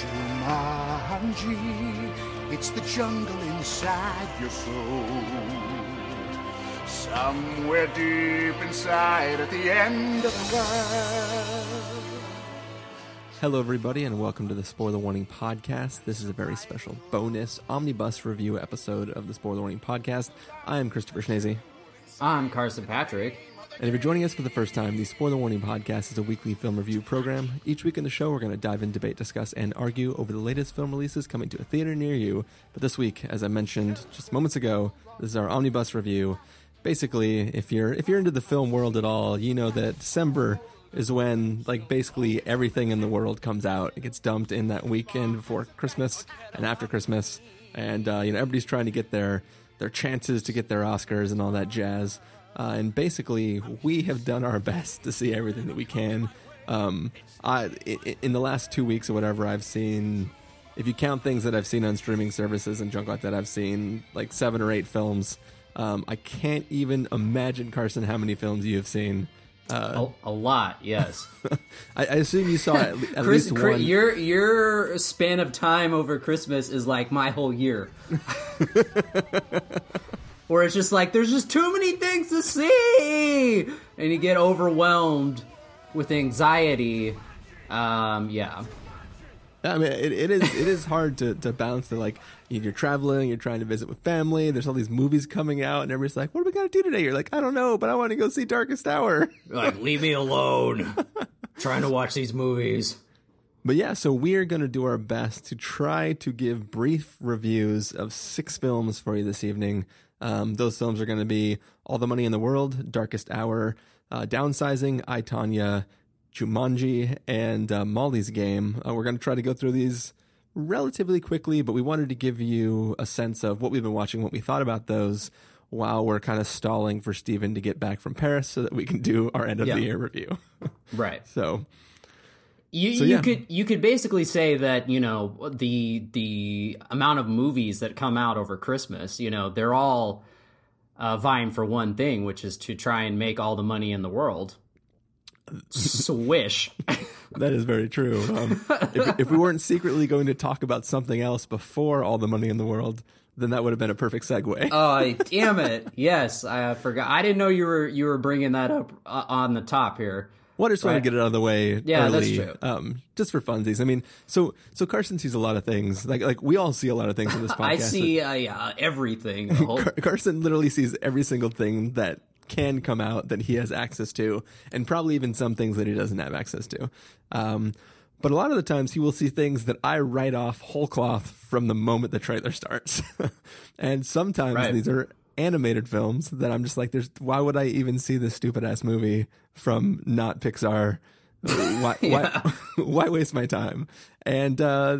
Jumanji, it's the jungle inside your soul. Somewhere deep inside at the end of the world. Hello, everybody, and welcome to the Spoiler Warning Podcast. This is a very special bonus omnibus review episode of the Spoiler Warning Podcast. I am Christopher Schnese. I'm Carson Patrick. And if you're joining us for the first time, the Spoiler Warning Podcast is a weekly film review program. Each week in the show, we're going to dive in, debate, discuss, and argue over the latest film releases coming to a theater near you. But this week, as I mentioned just moments ago, this is our omnibus review. Basically, if you're if you're into the film world at all, you know that December is when like basically everything in the world comes out. It gets dumped in that weekend before Christmas and after Christmas, and uh, you know everybody's trying to get their their chances to get their Oscars and all that jazz. Uh, and basically, we have done our best to see everything that we can. Um, I, in the last two weeks or whatever, I've seen, if you count things that I've seen on streaming services and junk like that, I've seen like seven or eight films. Um, I can't even imagine, Carson, how many films you have seen. A, a lot, yes. I, I assume you saw at, at Chris, least Chris- one. your your span of time over Christmas is like my whole year. Where it's just like there's just too many things to see, and you get overwhelmed with anxiety. Um, yeah, I mean, it, it is it is hard to, to balance the like if you're traveling, you're trying to visit with family. There's all these movies coming out, and everybody's like, "What are we gonna do today?" You're like, "I don't know, but I want to go see Darkest Hour." like leave me alone. Trying to watch these movies. But yeah, so we are going to do our best to try to give brief reviews of six films for you this evening. Um, those films are going to be All the Money in the World, Darkest Hour, uh, Downsizing, I, Tonya, Jumanji, and uh, Molly's Game. Uh, we're going to try to go through these relatively quickly, but we wanted to give you a sense of what we've been watching, what we thought about those, while we're kind of stalling for Steven to get back from Paris so that we can do our end of Yeah. the year review. Right. so You, So, you could you could basically say that you know the the amount of movies that come out over Christmas, you know, they're all uh, vying for one thing, which is to try and make all the money in the world. Swish. That is very true. Um, if, if we weren't secretly going to talk about something else before all the money in the world, then that would have been a perfect segue. Oh, damn it! Yes, I forgot. I didn't know you were you were bringing that up uh, on the top here. Well, I just want to get it out of the way Yeah, that's early, true. Um, just for funsies. I mean, so so Carson sees a lot of things. Like like we all see a lot of things in this podcast. I see uh, yeah, everything. Whole- Carson literally sees every single thing that can come out that he has access to, and probably even some things that he doesn't have access to. Um, but a lot of the times, he will see things that I write off whole cloth from the moment the trailer starts. and sometimes Right. these are animated films that I'm just like, "There's why would I even see this stupid ass movie from not Pixar? why, why, why waste my time?" And uh,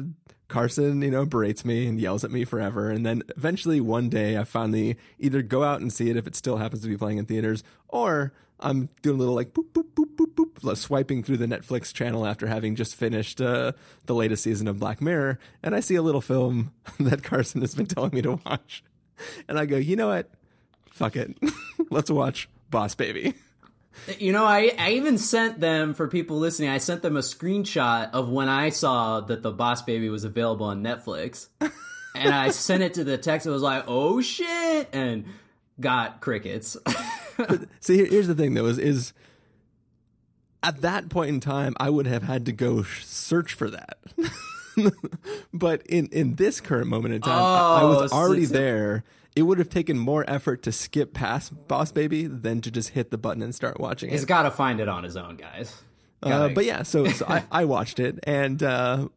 Carson, you know, berates me and yells at me forever. And then eventually one day I finally either go out and see it if it still happens to be playing in theaters, or I'm doing a little like boop, boop, boop, boop, boop, like swiping through the Netflix channel after having just finished uh, the latest season of Black Mirror. And I see a little film that Carson has been telling me to watch. And I go, you know what? Fuck it. Let's watch Boss Baby. You know, I, I even sent them for people listening. I sent them a screenshot of when I saw that the Boss Baby was available on Netflix, and I sent it to the text. It was like, "Oh shit!" and got crickets. See, here, here's the thing though: is is at that point in time, I would have had to go sh- search for that. but in in this current moment in time, I, I was Oh, already there. It would have taken more effort to skip past Boss Baby than to just hit the button and start watching He's got to find it on his own, guys. Uh, but yeah, so, so I, I watched it, and uh,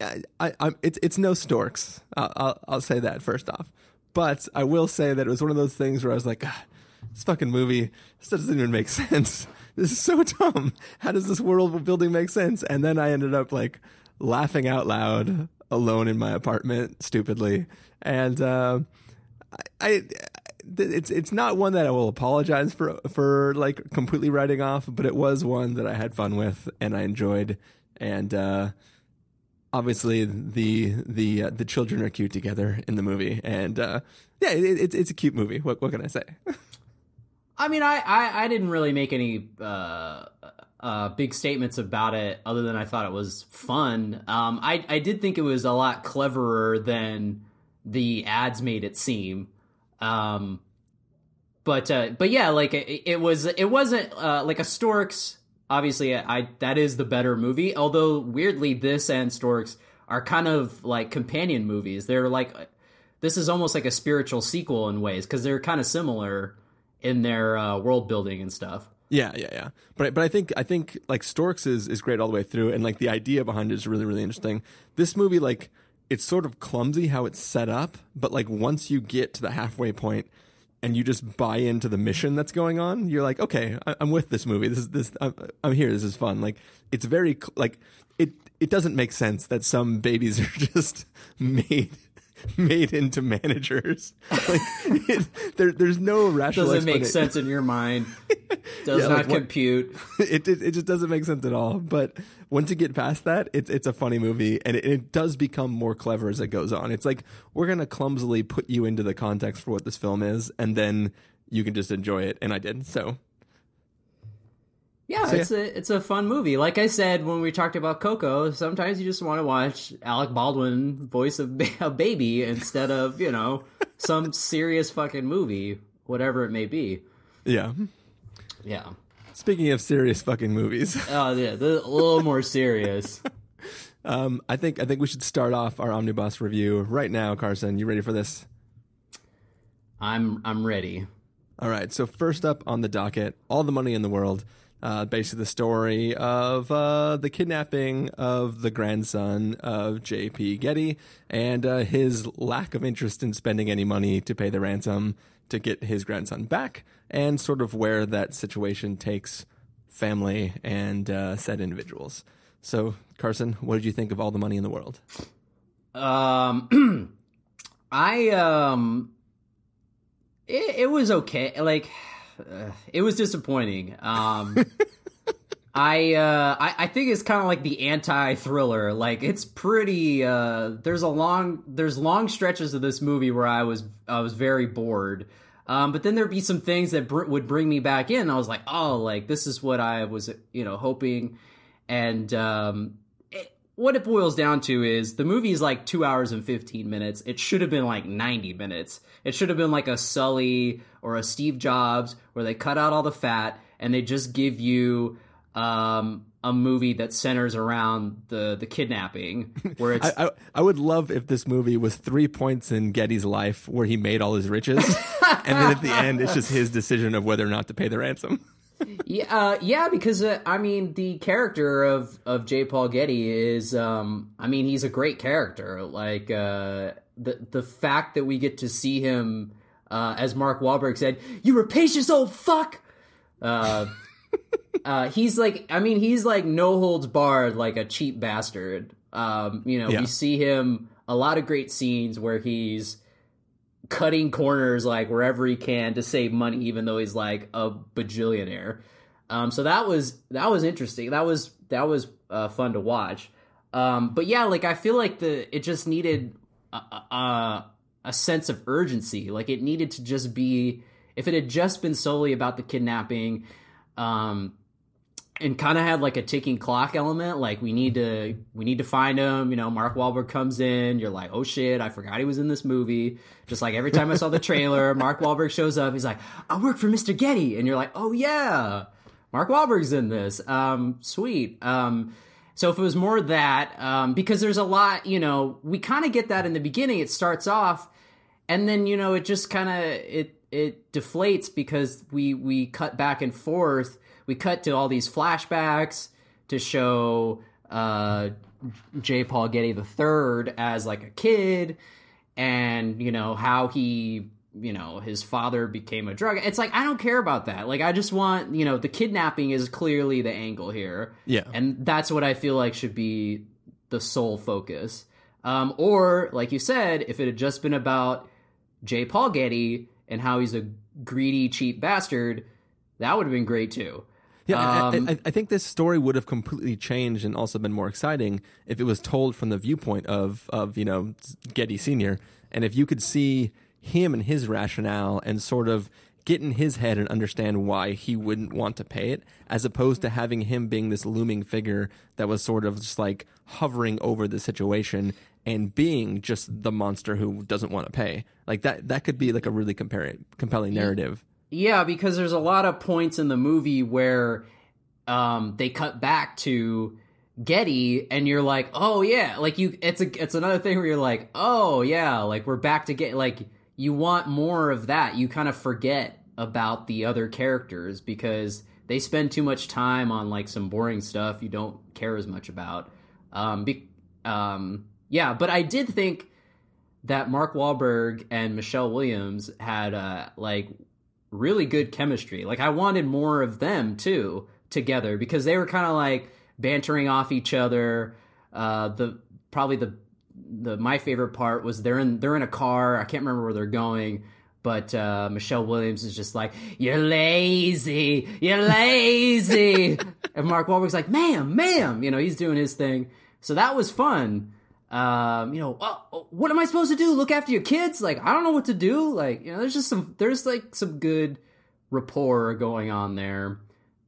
I, I, I'm, it's it's no Storks. I'll, I'll I'll say that first off. But I will say that it was one of those things where I was like, "Ah, this fucking movie, this doesn't even make sense. This is so dumb. How does this world building make sense? And then I ended up like laughing out loud alone in my apartment, stupidly, and. Uh, I, I it's it's not one that I will apologize for for like completely writing off, but it was one that I had fun with and I enjoyed, and uh, obviously the the uh, the children are cute together in the movie, and uh, yeah, it, it's it's a cute movie. What what can I say? I mean, I, I, I didn't really make any uh, uh, big statements about it, other than I thought it was fun. Um, I I did think it was a lot cleverer than the ads made it seem. Um, but uh, but yeah, like it, it was it wasn't uh, like a Storks. Obviously, I that is the better movie. Although weirdly, this and Storks are kind of like companion movies. They're like this is almost like a spiritual sequel in ways because they're kind of similar in their uh, world building and stuff. Yeah, yeah, yeah. But but I think I think like Storks is is great all the way through, and like the idea behind it is really really interesting. This movie like it's sort of clumsy how it's set up, but like once you get to the halfway point and you just buy into the mission that's going on, you're like, okay, I, am with this movie. This is this. I'm, I'm, here. This is fun. Like it's very like it. It doesn't make sense that some babies are just made made into managers. Like, it, there, there's no rational. Doesn't make sense in your mind. Does yeah, not like, compute. It, it, it just doesn't make sense at all. But once you get past that, it's it's a funny movie, and it, it does become more clever as it goes on. It's like we're gonna clumsily put you into the context for what this film is, and then you can just enjoy it. And I did so. Yeah, so, it's yeah. a it's a fun movie. Like I said when we talked about Coco, sometimes you just want to watch Alec Baldwin voice a, a baby instead of you know some serious fucking movie, whatever it may be. Yeah, yeah. Speaking of serious fucking movies, oh yeah, a little more serious. um, I think I think we should start off our omnibus review right now. Carson, you ready for this? I'm I'm ready. All right. So first up on the docket, all the money in the world uh, basically the story of uh, the kidnapping of the grandson of J.P. Getty and uh, his lack of interest in spending any money to pay the ransom to get his grandson back, and sort of where that situation takes family and uh, said individuals. So, Carson, what did you think of all the money in the world? Um, I um, it, it was okay. Like uh, it was disappointing. Um, I, uh, I, I think it's kind of like the anti thriller. Like it's pretty. Uh, there's a long there's long stretches of this movie where I was I was very bored. Um, but then there'd be some things that br- would bring me back in. I was like, oh, like this is what I was you know hoping. And um, what it boils down to is the movie is like two hours and 15 minutes. It should have been like 90 minutes. It should have been like a Sully or a Steve Jobs where they cut out all the fat and they just give you um, a movie that centers around the the kidnapping. Where it's I, I, I, would love if this movie was three points in Getty's life where he made all his riches, and then at the end it's just his decision of whether or not to pay the ransom yeah, uh, yeah, because uh, I mean, the character of of J. Paul Getty is, um, I mean, he's a great character. Like uh, the the fact that we get to see him, uh, as Mark Wahlberg said, "You rapacious old fuck." Uh, uh, he's like, I mean, he's like no holds barred, like a cheap bastard. Um, you know, yeah. we see him a lot of great scenes where he's cutting corners like wherever he can to save money, even though he's like a bajillionaire. Um, so that was that was interesting. That was that was uh, fun to watch. Um, but yeah, like I feel like the it just needed a, a, a sense of urgency. Like it needed to just be if it had just been solely about the kidnapping. Um, and kind of had like a ticking clock element. Like we need to we need to find him. You know, Mark Wahlberg comes in. You're like, oh shit, I forgot he was in this movie. Just like every time I saw the trailer, Mark Wahlberg shows up. He's like, I work for Mr. Getty, and you're like, oh yeah, Mark Wahlberg's in this. Um, sweet. Um, so if it was more that, um, because there's a lot, you know, we kind of get that in the beginning. It starts off, and then you know, it just kind of it it deflates because we we cut back and forth we cut to all these flashbacks to show uh, J. Paul Getty the third as like a kid, and you know how he you know his father became a drug it's like i don't care about that. Like i just want you know the kidnapping is clearly the angle here. Yeah. And that's what i feel like should be the sole focus. Um or like you said if it had just been about j. Paul getty and how he's a greedy cheap bastard that would have been great too yeah, um, I, I, think this story would have completely changed and also been more exciting if it was told from the viewpoint of of you know Getty Senior, and if you could see him and his rationale and sort of get in his head and understand why he wouldn't want to pay it, as opposed to having him being this looming figure that was sort of just like hovering over the situation and being just the monster who doesn't want to pay. Like that that could be like a really compelling narrative. Yeah, because there's a lot of points in the movie where um, they cut back to Getty, and you're like, oh yeah, like you. It's a it's another thing where you're like, oh yeah, like we're back to get like you want more of that. You kind of forget about the other characters because they spend too much time on like some boring stuff you don't care as much about. Um, be, um, yeah, but I did think that Mark Wahlberg and Michelle Williams had uh, like really good chemistry. Like I wanted more of them too together because they were kind of like bantering off each other. Uh, the probably the the my favorite part was they're in they're in a car. I can't remember where they're going, but uh, Michelle Williams is just like, "You're lazy, you're lazy," and Mark Wahlberg's like, "Ma'am, ma'am," you know, he's doing his thing. So that was fun. Um, you know, oh, what am I supposed to do? Look after your kids? Like, I don't know what to do. Like, you know, there's just some there's like some good rapport going on there.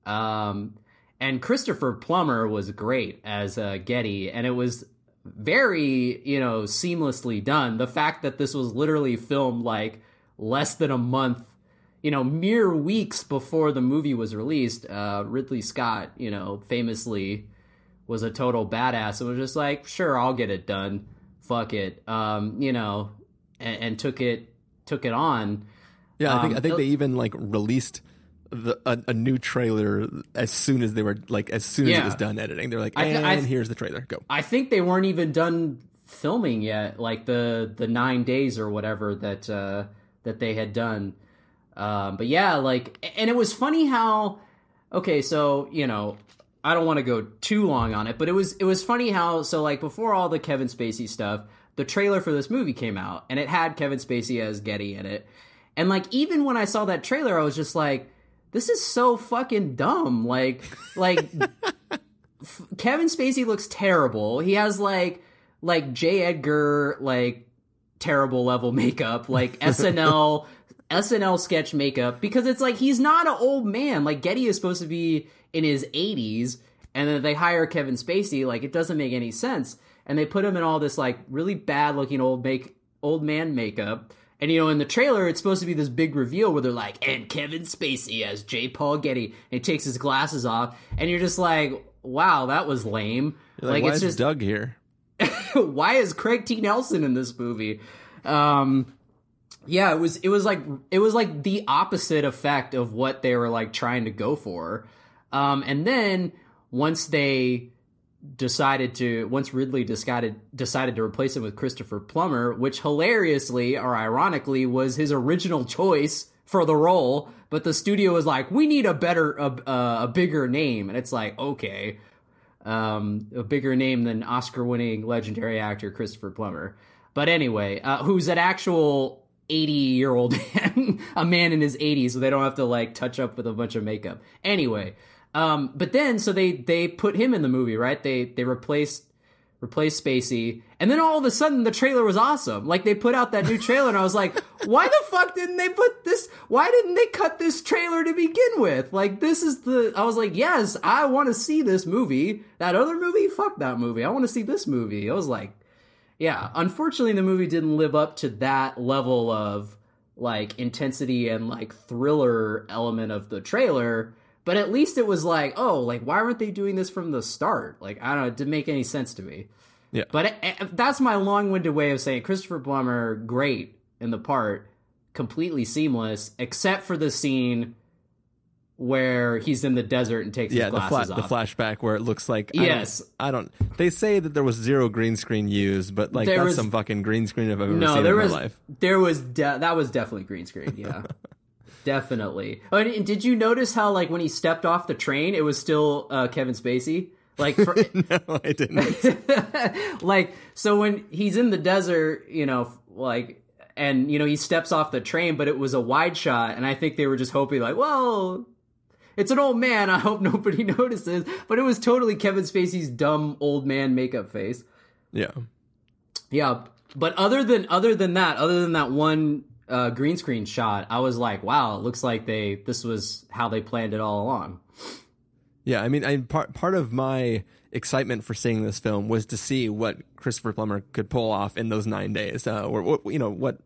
Um, and Christopher Plummer was great as uh, Getty, and it was very you know seamlessly done. The fact that this was literally filmed like less than a month, you know, mere weeks before the movie was released. Uh, Ridley Scott, you know, famously was a total badass and was just like, sure, I'll get it done. Fuck it, um, you know, and, and took it took it on. Yeah, I think Um, I think uh, they even like released the, a, a new trailer as soon as they were like as soon as Yeah. it was done editing. They're like, I and th- I th- here's the trailer. Go. I think they weren't even done filming yet, like the the nine days or whatever that uh, that they had done. Um, but yeah, like, and it was funny how. Okay, so you know, I don't want to go too long on it, but it was it was funny how so like before all the Kevin Spacey stuff, the trailer for this movie came out, and it had Kevin Spacey as Getty in it, and like even when I saw that trailer, I was just like, this is so fucking dumb, like like. Kevin Spacey looks terrible. He has like like J. Edgar like terrible level makeup, like SNL SNL sketch makeup because it's like he's not an old man. Like Getty is supposed to be in his 80s and then they hire Kevin Spacey, like it doesn't make any sense. And they put him in all this like really bad looking old make old man makeup. And you know, in the trailer, it's supposed to be this big reveal where they're like, and Kevin Spacey as J. Paul Getty, and he takes his glasses off, and you're just like, wow, that was lame. You're like, why it's is just Doug here? why is Craig T. Nelson in this movie? Um, yeah, it was it was like it was like the opposite effect of what they were like trying to go for. Um, and then once they decided to once Ridley decided decided to replace him with Christopher Plummer, which hilariously or ironically was his original choice for the role, but the studio was like, "We need a better a, a, bigger name," and it's like, okay, um, a bigger name than Oscar-winning legendary actor Christopher Plummer. But anyway, uh, who's an actual 80-year-old man, a man in his 80s, so they don't have to like touch up with a bunch of makeup. Anyway, um, but then so they they put him in the movie, right? They they replaced replaced Spacey, and then all of a sudden the trailer was awesome. Like they put out that new trailer, and I was like, why the fuck didn't they put this? Why didn't they cut this trailer to begin with? Like this is the. I was like, yes, I want to see this movie. That other movie, fuck that movie. I want to see this movie. I was like, yeah. Unfortunately, the movie didn't live up to that level of like intensity and like thriller element of the trailer. But at least it was like, oh, like why weren't they doing this from the start? Like I don't know, it didn't make any sense to me. Yeah. But it, it- that's my long-winded way of saying Christopher Plummer great in the part, completely seamless, except for the scene where he's in the desert and takes Yeah, his the, fla- the flashback where it looks like I don't- Yes. I don't, They say that there was zero green screen used, but like There that's was- some fucking green screen if I've ever no, seen there in was my life. there was de- that was definitely green screen. Yeah, definitely. Oh, and did you notice how like when he stepped off the train, it was still uh, Kevin Spacey? Like, for, no, I didn't. like so when he's in the desert, you know, like, and you know he steps off the train, but it was a wide shot, and I think they were just hoping like, well. It's an old man. I hope nobody notices. But it was totally Kevin Spacey's dumb old man makeup face. yeah. Yeah, but other than other than that, other than that one uh, green screen shot, I was like, wow, it looks like they this was how they planned it all along. Yeah, I mean, I, part part of my excitement for seeing this film was to see what Christopher Plummer could pull off in those nine days, uh, or what you know what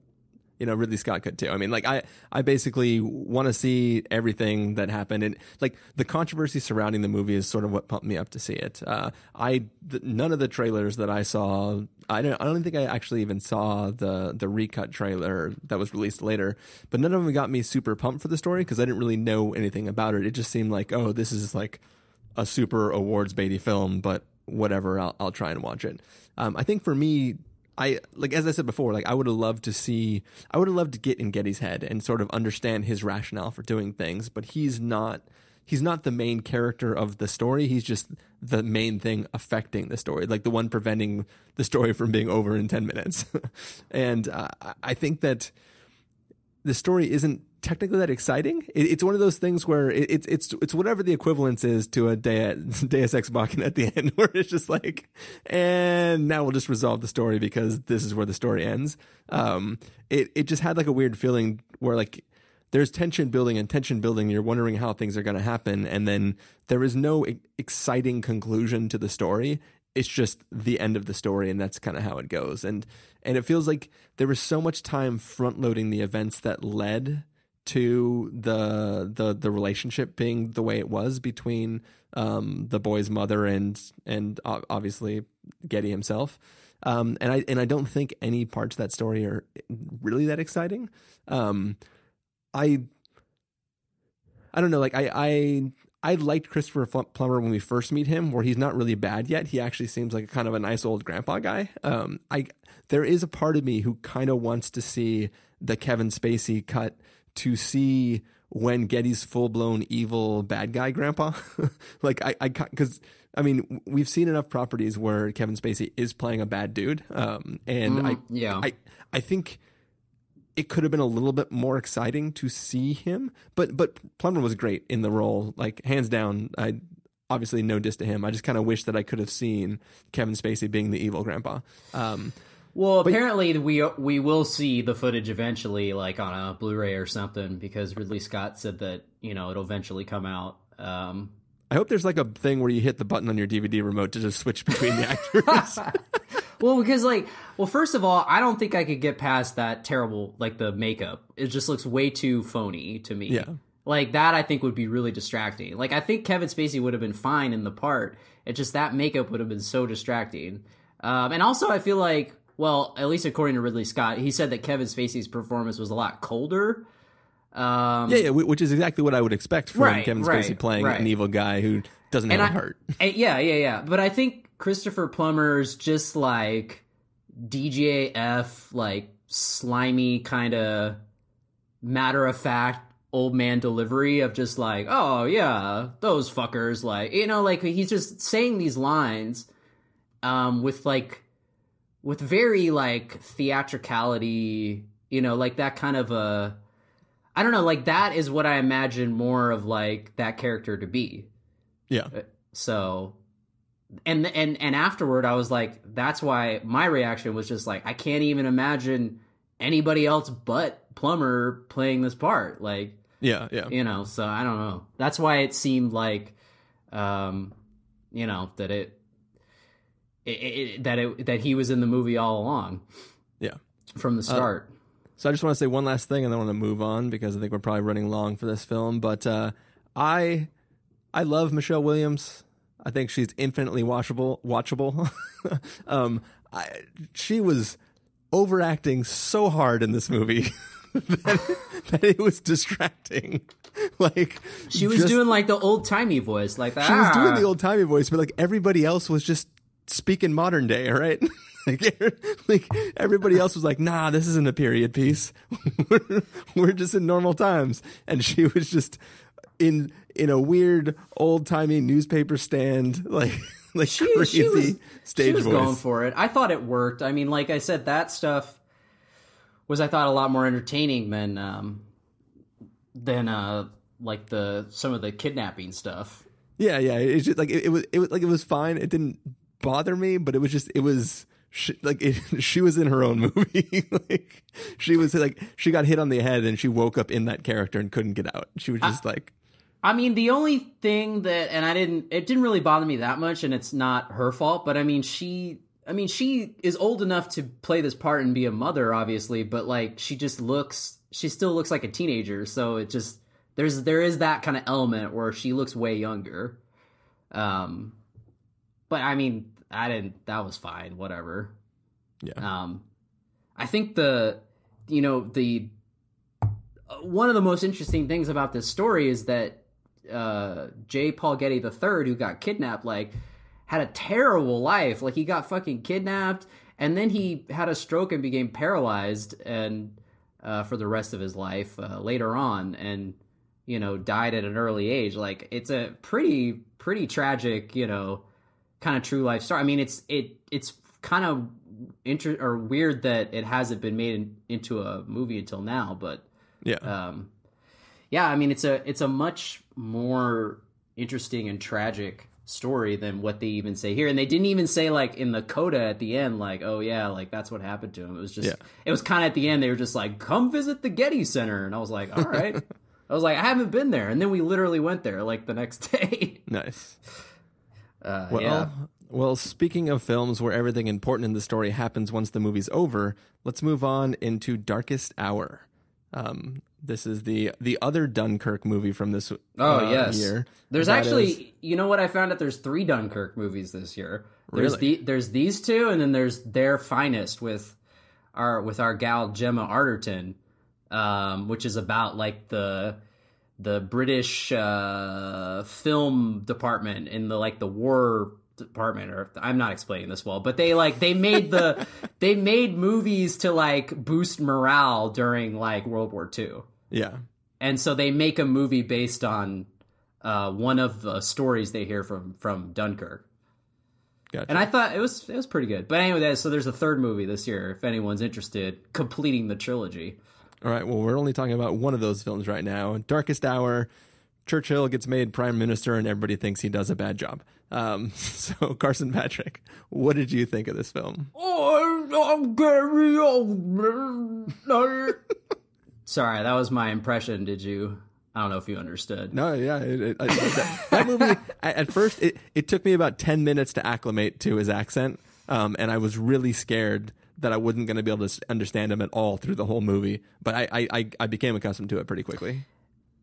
you know Ridley Scott could too. I mean, like I I basically want to see everything that happened, and like the controversy surrounding the movie is sort of what pumped me up to see it. Uh, I th- none of the trailers that I saw, I don't I don't think I actually even saw the the recut trailer that was released later, but none of them got me super pumped for the story because I didn't really know anything about it. It just seemed like oh, this is like a super awards baity film, but whatever, I'll I'll try and watch it. Um, I think for me, I like as I said before, like I would have loved to see, I would have loved to get in Getty's head and sort of understand his rationale for doing things, but he's not. He's not the main character of the story. He's just the main thing affecting the story, like the one preventing the story from being over in ten minutes. and uh, I think that the story isn't technically that exciting. It, it's one of those things where it, it's it's it's whatever the equivalence is to a Deus, Ex Machina at the end, where it's just like, and now we'll just resolve the story because this is where the story ends. Um, it it just had like a weird feeling where like there's tension building and tension building. You're wondering how things are going to happen, and then there is no exciting conclusion to the story. It's just the end of the story, and that's kind of how it goes. And and it feels like there was so much time front loading the events that led to the the the relationship being the way it was between um, the boy's mother and and obviously Getty himself. Um, and I and I don't think any parts of that story are really that exciting. Um, I I don't know, like I I I liked Christopher Plummer when we first meet him, where he's not really bad yet. He actually seems like a kind of a nice old grandpa guy. Um, I there is a part of me who kind of wants to see the Kevin Spacey cut to see when Getty's full blown evil bad guy grandpa. like I, I, because I mean we've seen enough properties where Kevin Spacey is playing a bad dude, um, and mm, I, yeah, I, I think it could have been a little bit more exciting to see him. But but Plummer was great in the role, like hands down. I obviously no diss to him. I just kind of wish that I could have seen Kevin Spacey being the evil grandpa. Um, well, apparently we we will see the footage eventually, like on a Blu-ray or something, because Ridley Scott said that you know it'll eventually come out. Um, I hope there's like a thing where you hit the button on your DVD remote to just switch between the actors. well, because like, well, first of all, I don't think I could get past that terrible like the makeup. It just looks way too phony to me. Yeah. Like that, I think would be really distracting. Like I think Kevin Spacey would have been fine in the part. It just that makeup would have been so distracting. Um, and also, I feel like well, at least according to Ridley Scott, he said that Kevin Spacey's performance was a lot colder. Um, yeah, yeah, which is exactly what I would expect from right, Kevin Spacey right, playing right. an evil guy who doesn't and have I, a heart. yeah, yeah, yeah. But I think Christopher Plummer's just like DJF, like slimy kind of matter of fact old man delivery of just like, oh yeah, those fuckers, like you know, like he's just saying these lines um, with like with very like theatricality, you know, like that kind of a I don't know, like that is what I imagine more of like that character to be. Yeah. Uh, so and and and afterward I was like that's why my reaction was just like I can't even imagine anybody else but Plummer playing this part. Like Yeah, yeah. You know, so I don't know. That's why it seemed like um you know, that it it, it, that it, that he was in the movie all along. Yeah, from the uh, start. Uh, so I just want to say one last thing, and then I want to move on because I think we're probably running long for this film. But uh, I I love Michelle Williams. I think she's infinitely watchable. Watchable. um, I, she was overacting so hard in this movie. that, that, it was distracting. like she was just, doing like the old timey voice, like that. She was doing the old timey voice, but like everybody else was just speak in modern day, right? like, like everybody else was like, nah, this isn't a period piece. we're, we're just in normal times. And she was just in in a weird old timey newspaper stand, like like she, crazy she was, stage she was voice. going for it. I thought it worked. I mean, like I said, that stuff was I thought a lot more entertaining than um than uh like the some of the kidnapping stuff. Yeah, yeah. It's just like it, it was it was like it was fine. It didn't bother me, but it was just it was she, like it, she was in her own movie. like she was like she got hit on the head and she woke up in that character and couldn't get out. She was just like I mean, the only thing that, and I didn't, it didn't really bother me that much, and it's not her fault, but I mean, she, I mean, she is old enough to play this part and be a mother, obviously, but like, she just looks, she still looks like a teenager, so it just, there's, there is that kind of element where she looks way younger. Um, but I mean, I didn't, that was fine, whatever. yeah. Um, I think the, you know, the uh, one of the most interesting things about this story is that uh, J. Paul Getty III, who got kidnapped, like had a terrible life. Like he got fucking kidnapped, and then he had a stroke and became paralyzed, and uh, for the rest of his life uh, later on, and you know died at an early age. Like it's a pretty pretty tragic, you know, kind of true life story. I mean, it's it it's kind of inter- or weird that it hasn't been made in, into a movie until now, but yeah. um, yeah, I mean it's a it's a much more interesting and tragic story than what they even say here, and they didn't even say like in the coda at the end, like oh yeah, like that's what happened to him. It was just Yeah. it was kind of at the end they were just like come visit the Getty Center, and I was like all right. I was like, I haven't been there, and then we literally went there like the next day. nice. Uh, Well, yeah, well, speaking of films where everything important in the story happens once the movie's over, let's move on into Darkest Hour. Um, this is the the other Dunkirk movie from this Oh uh, yes. year. There's That actually, is- you know what I found out? There's three Dunkirk movies this year. There's Really? the there's these two, and then there's their finest with our with our gal Gemma Arterton, um, which is about like the the British uh, film department in the like the war department or I'm not explaining this well but they like they made the they made movies to like boost morale during like World War II yeah. and so they make a movie based on uh, one of the stories they hear from from Dunkirk. Gotcha. And I thought it was it was pretty good. But anyway, so there's a third movie this year if anyone's interested, completing the trilogy. All right. Well, we're only talking about one of those films right now. Darkest Hour. Churchill gets made prime minister, and everybody thinks he does a bad job. Um, so, Carson Patrick, what did you think of this film? Oh, I'm Gary Oldman. Sorry, that was my impression. Did you? I don't know if you understood. No, yeah, it, it, I, that, that movie. At, at first, it, it took me about ten minutes to acclimate to his accent, um, and I was really scared that I wasn't going to be able to understand him at all through the whole movie. But I, I, I, became accustomed to it pretty quickly.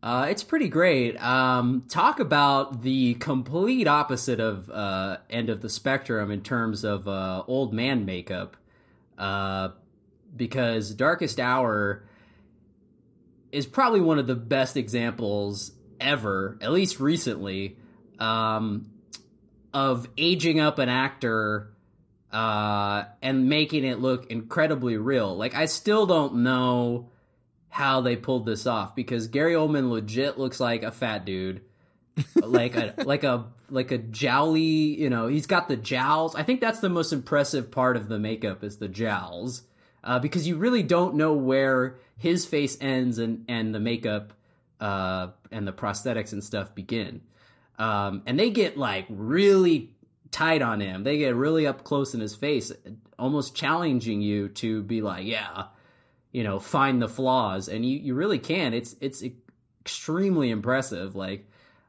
Uh, it's pretty great. Um, talk about the complete opposite of uh, end of the spectrum in terms of uh, old man makeup, uh, because Darkest Hour is probably one of the best examples ever, at least recently, um, of aging up an actor uh, and making it look incredibly real. Like I still don't know how they pulled this off because Gary Oldman legit looks like a fat dude, like a like a like a jowly. You know, he's got the jowls. I think that's the most impressive part of the makeup is the jowls, uh, because you really don't know where his face ends and and the makeup uh, and the prosthetics and stuff begin. Um, and they get like really tight on him. They get really up close in his face, almost challenging you to be like, yeah, you know, find the flaws. And you, you really can. It's it's extremely impressive. Like,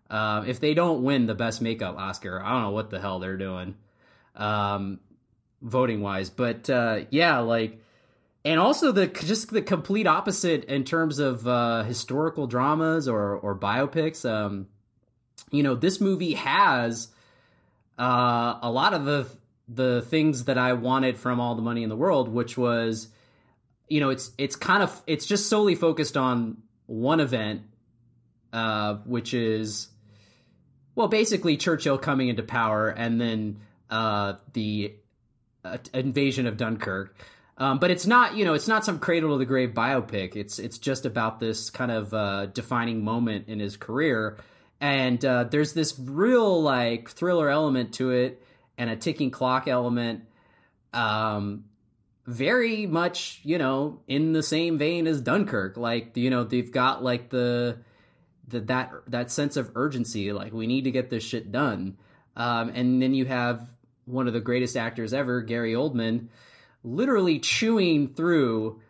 uh, if they don't win the best makeup Oscar, I don't know what the hell they're doing, um, voting wise. But uh, yeah, like, and also the just the complete opposite in terms of uh, historical dramas or or biopics. Um, you know, this movie has uh, a lot of the the things that I wanted from All the Money in the World, which was, you know, it's it's kind of it's just solely focused on one event, uh, which is, well, basically Churchill coming into power and then uh, the uh, invasion of Dunkirk. Um, but it's not, you know, it's not some cradle to the grave biopic. It's it's just about this kind of uh, defining moment in his career, and uh, there's this real like thriller element to it, and a ticking clock element. Um, very much, you know, in the same vein as Dunkirk. Like, you know, they've got like the the that that sense of urgency. Like, we need to get this shit done. Um, and then you have one of the greatest actors ever, Gary Oldman, literally chewing through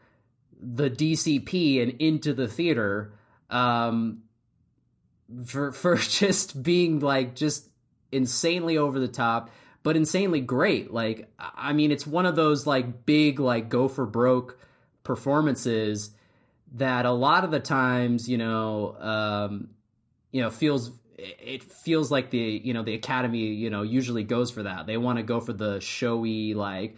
the DCP and into the theater um, for for just being like just insanely over the top, but insanely great. Like I mean, it's one of those like big like go for broke performances that a lot of the times, you know, um, you know, feels it feels like the you know the academy you know usually goes for that they want to go for the showy like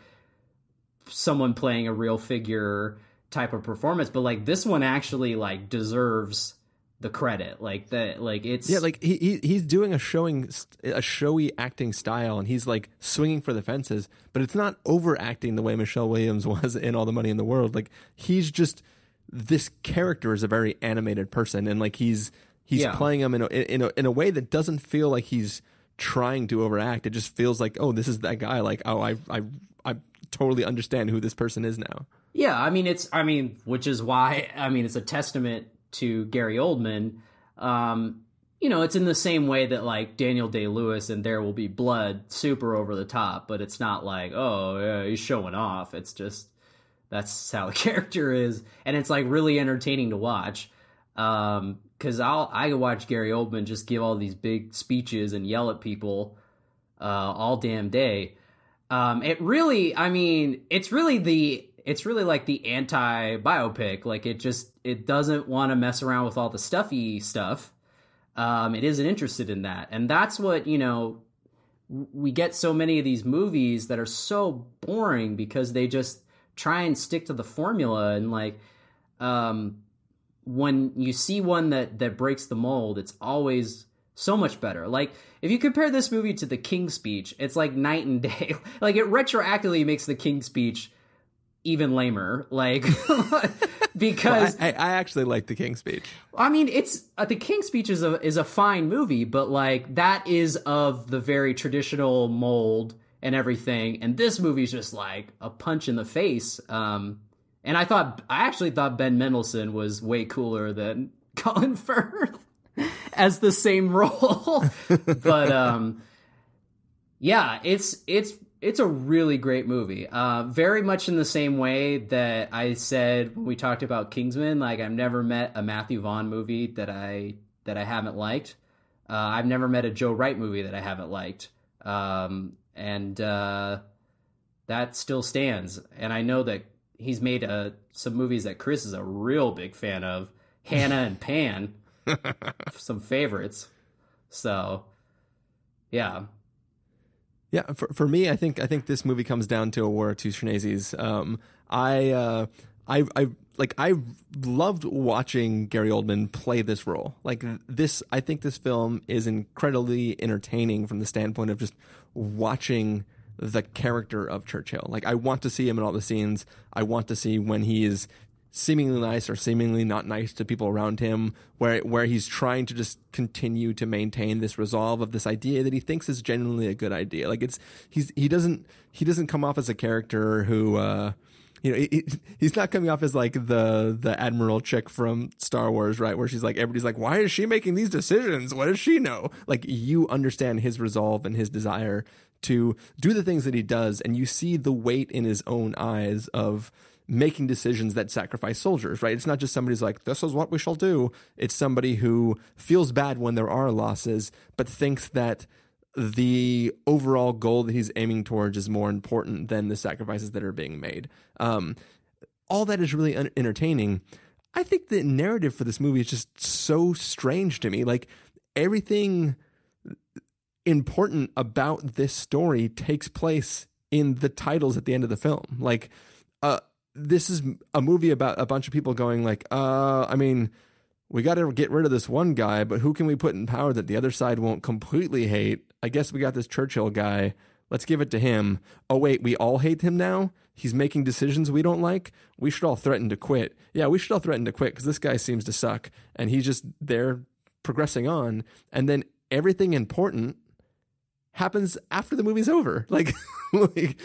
someone playing a real figure type of performance but like this one actually like deserves the credit like that like it's yeah like he, he he's doing a showing a showy acting style and he's like swinging for the fences but it's not overacting the way michelle williams was in all the money in the world. Like he's just this character is a very animated person and like he's he's Yeah. playing him in a, in a in a way that doesn't feel like he's trying to overact. It just feels like oh this is that guy like oh i i i totally understand who this person is now. Yeah, I mean it's I mean which is why I mean it's a testament to Gary Oldman. Um, you know, it's in the same way that like Daniel Day Lewis and There Will Be Blood, super over the top, but it's not like oh yeah, he's showing off. It's just that's how the character is, and it's like really entertaining to watch. Um, because I'll I could watch Gary Oldman just give all these big speeches and yell at people uh, all damn day. Um, it really, I mean, it's really the it's really like the anti biopic. Like it just it doesn't want to mess around with all the stuffy stuff. Um, it isn't interested in that, and that's what you know. We get so many of these movies that are so boring because they just try and stick to the formula and like um when you see one that that breaks the mold it's always so much better like if you compare this movie to the king speech it's like night and day like it retroactively makes the king speech even lamer like because I, I, I actually like the King's Speech. I mean, it's uh, the King's Speech is a is a fine movie, but like that is of the very traditional mold and everything, and this movie's just like a punch in the face. Um, and I thought I actually thought Ben Mendelsohn was way cooler than Colin Firth as the same role, but um, yeah, it's it's it's a really great movie. Uh, very much in the same way that I said when we talked about Kingsman. Like I've never met a Matthew Vaughn movie that I that I haven't liked. Uh, I've never met a Joe Wright movie that I haven't liked, um, and uh, that still stands. And I know that he's made uh, some movies that Chris is a real big fan of, Hanna and Pan, some favorites. So, yeah, Yeah, for for me, I think I think this movie comes down to a war of two Schneezes. Um, I uh, I I like I loved watching Gary Oldman play this role. Like this, I think this film is incredibly entertaining from the standpoint of just watching the character of Churchill. Like I want to see him in all the scenes. I want to see when he is seemingly nice or seemingly not nice to people around him where where he's trying to just continue to maintain this resolve of this idea that he thinks is genuinely a good idea like it's he's he doesn't he doesn't come off as a character who uh you know, he, he's not coming off as like the the admiral chick from Star Wars, right? Where she's like, everybody's like, why is she making these decisions? What does she know? Like, you understand his resolve and his desire to do the things that he does, and you see the weight in his own eyes of making decisions that sacrifice soldiers, right? It's not just somebody's like, this is what we shall do. It's somebody who feels bad when there are losses, but thinks that the overall goal that he's aiming towards is more important than the sacrifices that are being made. Um, all that is really un- entertaining. I think the narrative for this movie is just so strange to me. Like everything important about this story takes place in the titles at the end of the film. Like, uh, this is a movie about a bunch of people going like, uh, I mean, we got to get rid of this one guy, but who can we put in power that the other side won't completely hate? I guess we got this Churchill guy. Let's give it to him. Oh, wait, we all hate him now? He's making decisions we don't like? We should all threaten to quit. Yeah, we should all threaten to quit because this guy seems to suck. And he's just there progressing on. And then everything important happens after the movie's over. Like, like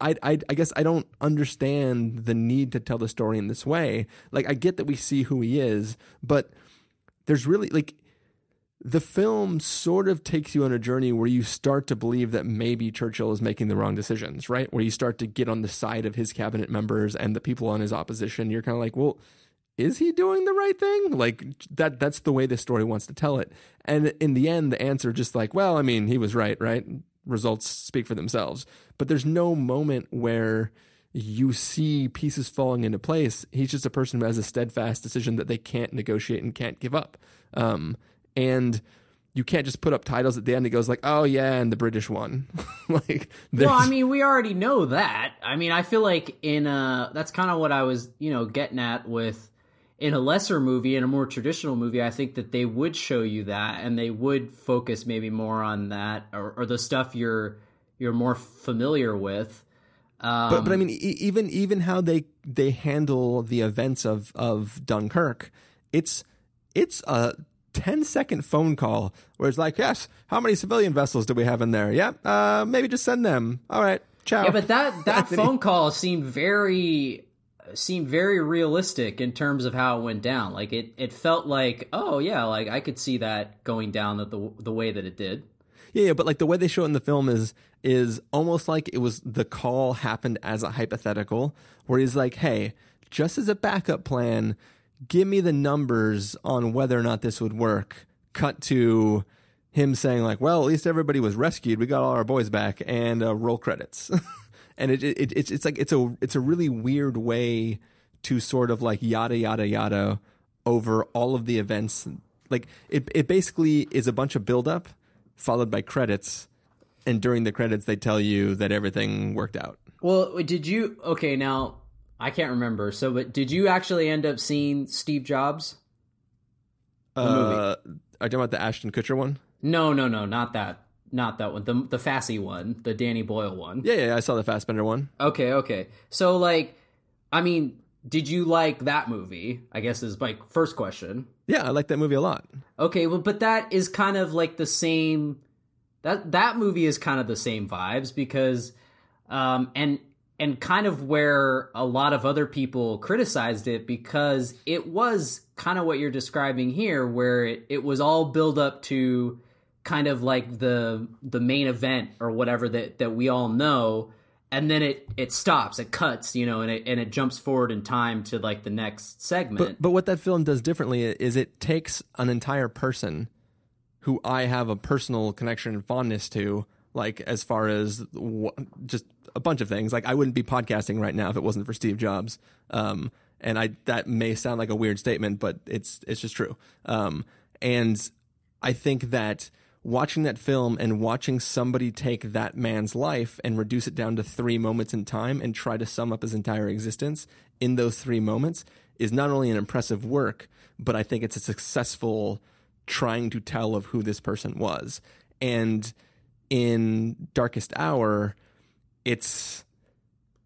I, I, I guess I don't understand the need to tell the story in this way. Like, I get that we see who he is, but there's really like the film sort of takes you on a journey where you start to believe that maybe Churchill is making the wrong decisions, right? Where you start to get on the side of his cabinet members and the people on his opposition. You're kind of like, well, is he doing the right thing? Like that that's the way the story wants to tell it. And in the end the answer just like, well, I mean, he was right, right? Results speak for themselves. But there's no moment where you see pieces falling into place. He's just a person who has a steadfast decision that they can't negotiate and can't give up. Um, and you can't just put up titles at the end. It goes like, "Oh yeah," and the British won. like, well, I mean, we already know that. I mean, I feel like in uh that's kind of what I was, you know, getting at with in a lesser movie, in a more traditional movie, I think that they would show you that, and they would focus maybe more on that or, or the stuff you're you're more familiar with. Um, but but I mean, even even how they they handle the events of of Dunkirk, it's it's a 10 second phone call where it's like, yes, how many civilian vessels do we have in there? Yeah, uh, maybe just send them. All right, ciao. Yeah, but that that phone call seemed very seemed very realistic in terms of how it went down. Like it, it felt like, oh yeah, like I could see that going down the the, the way that it did. Yeah, yeah, but like the way they show it in the film is is almost like it was the call happened as a hypothetical, where he's like, hey, just as a backup plan, give me the numbers on whether or not this would work. Cut to him saying like, well, at least everybody was rescued. We got all our boys back, and uh, roll credits. and it, it, it's it's like it's a it's a really weird way to sort of like yada yada yada over all of the events. Like it it basically is a bunch of buildup followed by credits, and during the credits they tell you that everything worked out. Well, did you? Okay, now I can't remember. So, but did you actually end up seeing Steve Jobs? The uh, movie? Are you talking about the Ashton Kutcher one? No, no, no, not that not that one. The the Fassy one, the Danny Boyle one. Yeah, yeah, I saw the Fassbender one. Okay, okay. So like, I mean, did you like that movie? I guess is my first question. Yeah, I like that movie a lot. Okay, well, but that is kind of like the same. That that movie is kind of the same vibes because, um, and and kind of where a lot of other people criticized it because it was kind of what you're describing here, where it, it was all build up to kind of like the the main event or whatever that that we all know. And then it it stops it cuts you know and it and it jumps forward in time to like the next segment. But, but what that film does differently is it takes an entire person who i have a personal connection and fondness to like as far as just a bunch of things. Like i wouldn't be podcasting right now if it wasn't for steve jobs. Um, and i that may sound like a weird statement but it's it's just true. Um, and i think that watching that film and watching somebody take that man's life and reduce it down to three moments in time and try to sum up his entire existence in those three moments is not only an impressive work, but I think it's a successful trying to tell of who this person was. And in Darkest Hour, it's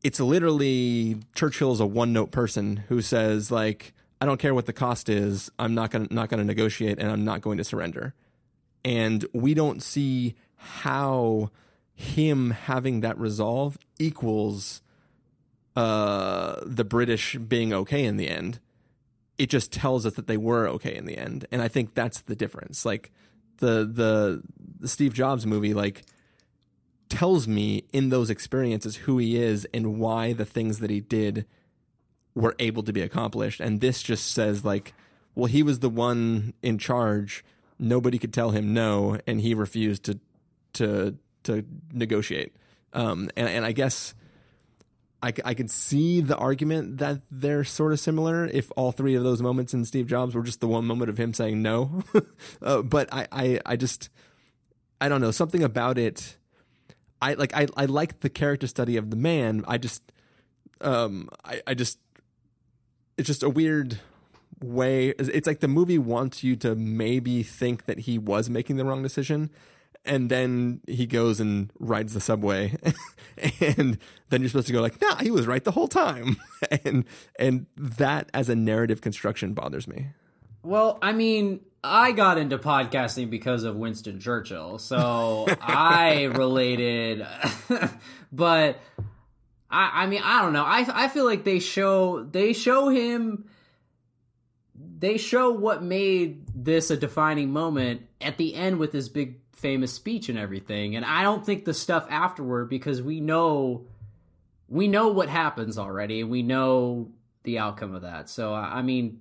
it's literally Churchill's a one note person who says like I don't care what the cost is, I'm not gonna not gonna negotiate and I'm not going to surrender and we don't see how him having that resolve equals uh, the British being okay in the end. It just tells us that they were okay in the end, and I think that's the difference. Like the the, the Steve Jobs movie, like tells me in those experiences who he is and why the things that he did were able to be accomplished, and this just says like, well, he was the one in charge nobody could tell him no, and he refused to to to negotiate. Um, and, and I guess I, I could see the argument that they're sort of similar if all three of those moments in Steve Jobs were just the one moment of him saying no. uh, but I, I, I just, I don't know, something about it. I like, I, I like the character study of the man. I just, um, I, I just, it's just a weird way it's like the movie wants you to maybe think that he was making the wrong decision and then he goes and rides the subway and then you're supposed to go like nah he was right the whole time. And and that as a narrative construction bothers me. Well i mean i got into podcasting because of winston churchill so i related but I, I mean i don't know. I, I feel like they show they show him they show what made this a defining moment at the end with his big famous speech and everything. And I don't think the stuff afterward because we know we know what happens already. And we know the outcome of that. So I mean,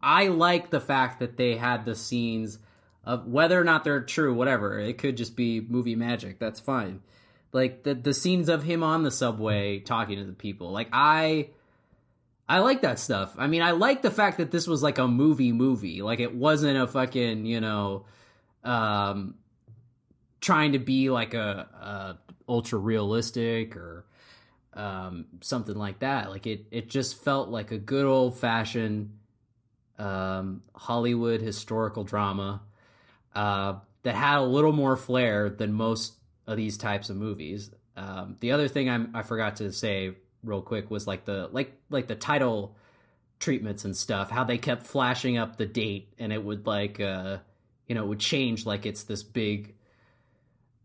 I like the fact that they had the scenes of whether or not they're true, whatever. It could just be movie magic. That's fine. Like the the scenes of him on the subway talking to the people. Like I I like that stuff. I mean, I like the fact that this was like a movie movie. Like it wasn't a fucking, you know, um trying to be like a, ultra realistic or um something like that. Like it it just felt like a good old fashioned um Hollywood historical drama uh that had a little more flair than most of these types of movies. Um, the other thing I'm, I forgot to say real quick was like the like like the title treatments and stuff how they kept flashing up the date and it would like uh you know it would change like it's this big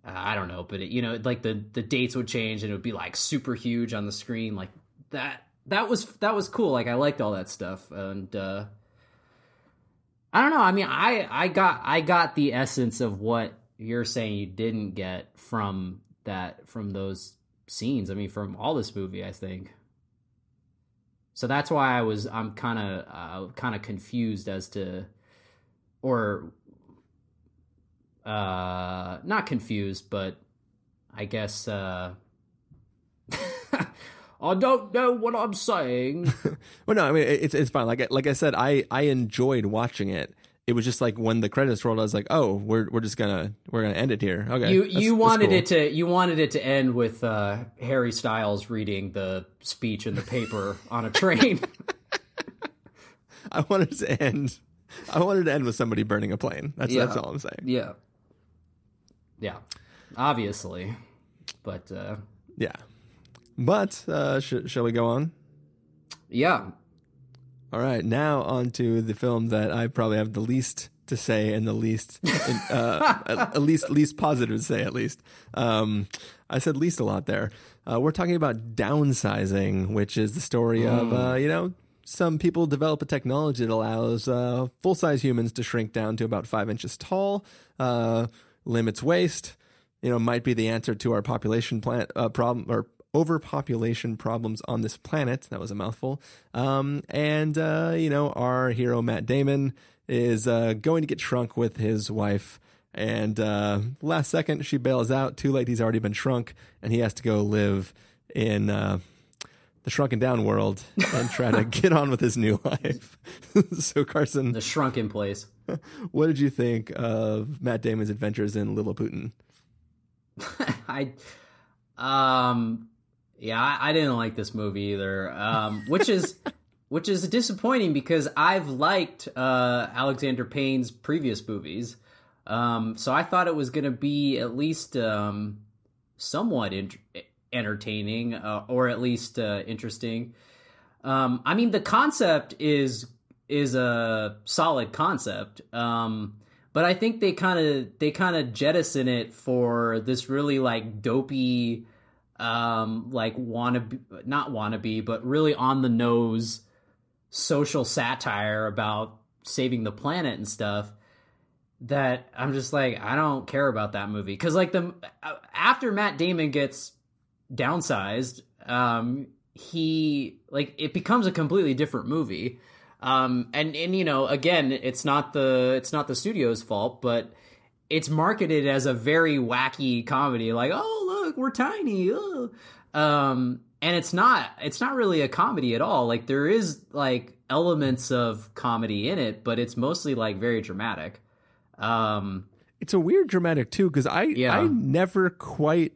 uh, i don't know but it, you know like the the dates would change and it would be like super huge on the screen like that that was that was cool like i liked all that stuff and uh i don't know i mean i i got i got the essence of what you're saying you didn't get from that from those scenes. I mean, from all this movie, I think. So that's why I was I'm kind of uh, kind of confused as to, or, uh, not confused, but I guess uh, I don't know what I'm saying. well, no, I mean it's it's fine. Like like I said, I I enjoyed watching it it was just like when the credits rolled, I was like, "Oh, we're we're just gonna we're gonna end it here." Okay, you you wanted cool. it to you wanted it to end with uh, Harry Styles reading the speech in the paper on a train. I wanted to end. I wanted to end with somebody burning a plane. That's yeah. that's all I'm saying. Yeah, yeah, obviously, but uh, yeah, but uh, sh- shall we go on? Yeah, all right, now on to the film that I probably have the least to say and the least, uh, at least least positive to say at least. Um, I said least a lot there. Uh, we're talking about downsizing, which is the story mm. of uh, you know some people develop a technology that allows uh, full size humans to shrink down to about five inches tall, uh, limits waste. You know, might be the answer to our population plant uh, problem or overpopulation problems on this planet. That was a mouthful. Um, and, uh, you know, our hero, Matt Damon, is uh, going to get shrunk with his wife. And uh, last second, she bails out. Too late, he's already been shrunk, and he has to go live in uh, the shrunken down world and try to get on with his new life. so, Carson. The shrunken place. What did you think of Matt Damon's adventures in Lilliputian? I. Um, yeah, I, I didn't like this movie either, um, which is which is disappointing because I've liked uh, Alexander Payne's previous movies, um, so I thought it was going to be at least um, somewhat in- entertaining uh, or at least uh, interesting. Um, I mean, the concept is is a solid concept, um, but I think they kind of they kind of jettison it for this really like dopey um, like wannabe, not wannabe, but really on the nose social satire about saving the planet and stuff that I'm just like I don't care about that movie because like the after Matt Damon gets downsized, um, he like it becomes a completely different movie. Um, and and you know again, it's not the it's not the studio's fault, but it's marketed as a very wacky comedy, like oh look, we're tiny. Um, and it's not it's not really a comedy at all. Like there is like elements of comedy in it, but it's mostly like very dramatic. Um, it's a weird dramatic too because I yeah. I never quite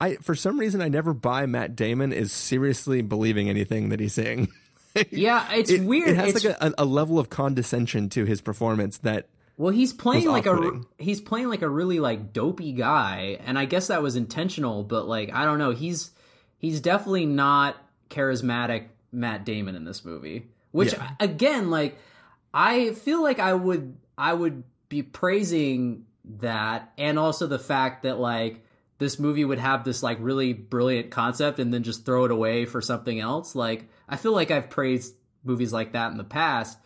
I for some reason I never buy Matt Damon is seriously believing anything that he's saying. yeah, it's it, weird. It has it's, like a, a, level of condescension to his performance that well, he's playing like a he's playing like a really like dopey guy, and I guess that was intentional. But like, I don't know, he's he's definitely not charismatic Matt Damon in this movie. Which yeah. again, like, I feel like I would I would be praising that, and also the fact that like this movie would have this like really brilliant concept and then just throw it away for something else. Like, I feel like I've praised movies like that in the past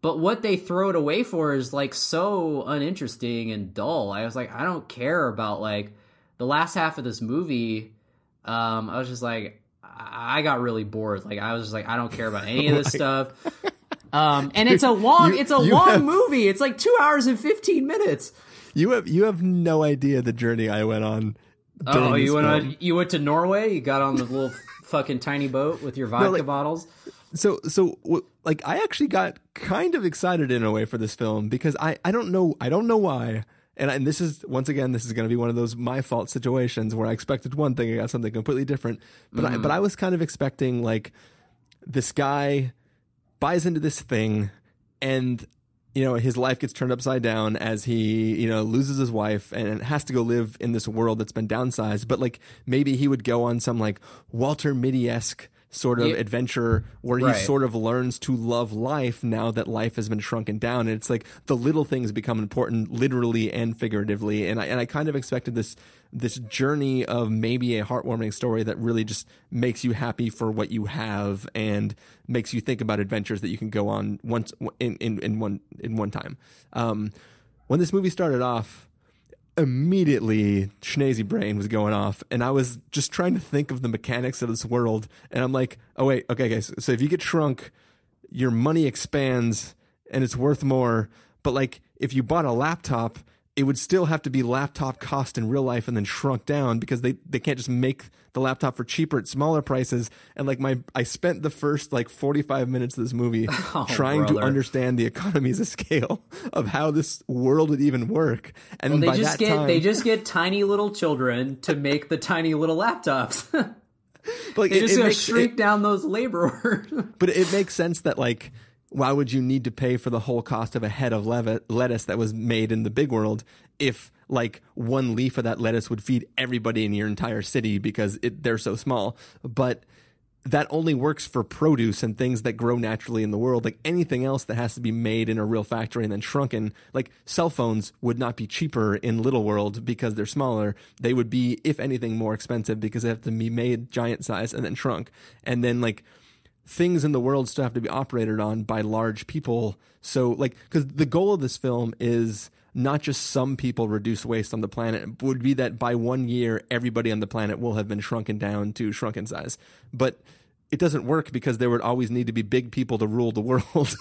but what they throw it away for is like so uninteresting and dull. I was like, I don't care about like the last half of this movie. Um, I was just like, I got really bored. Like I was just like, I don't care about any of this stuff. Um, and it's a long, You- it's a long have- movie. It's like two hours and fifteen minutes. You have you have no idea the journey I went on. Oh, you went on, you went to Norway. You got on the little fucking tiny boat with your vodka like- bottles. So so like I actually got kind of excited in a way for this film because I I don't know I don't know why. And and this is once again this is going to be one of those my fault situations where I expected one thing I got something completely different. But I but I mm. was kind of expecting like this guy buys into this thing and you know his life gets turned upside down as he you know loses his wife and has to go live in this world that's been downsized. But like maybe he would go on some like walter mitty-esque sort of Yeah. adventure where he Right. sort of learns to love life now that life has been shrunken down and it's like the little things become important literally and figuratively and I and I kind of expected this this journey of maybe a heartwarming story that really just makes you happy for what you have and makes you think about adventures that you can go on once in in, in one in one time. Um, when this movie started off, immediately Schneezy brain was going off, and I was just trying to think of the mechanics of this world, and I'm like, oh wait, okay, guys, so if you get shrunk, your money expands and it's worth more, but like if you bought a laptop. It would still have to be laptop cost in real life and then shrunk down because they, they can't just make the laptop for cheaper at smaller prices. And like my, I spent the first like 45 minutes of this movie oh, trying to understand the economies of scale of how this world would even work. And They by just that get time, they just get tiny little children to make the tiny little laptops. like, they it- just it makes- shrink it- down those laborers. but it makes sense that like why would you need to pay for the whole cost of a head of lettuce that was made in the big world if like one leaf of that lettuce would feed everybody in your entire city because it, they're so small? But that only works for produce and things that grow naturally in the world. Like anything else that has to be made in a real factory and then shrunken like cell phones would not be cheaper in little world because they're smaller. They would be if anything more expensive because they have to be made giant size and then shrunk. And then like things in the world still have to be operated on by large people. So, like, because the goal of this film is not just some people reduce waste on the planet, would be that by one year, everybody on the planet will have been shrunken down to shrunken size. But it doesn't work because there would always need to be big people to rule the world.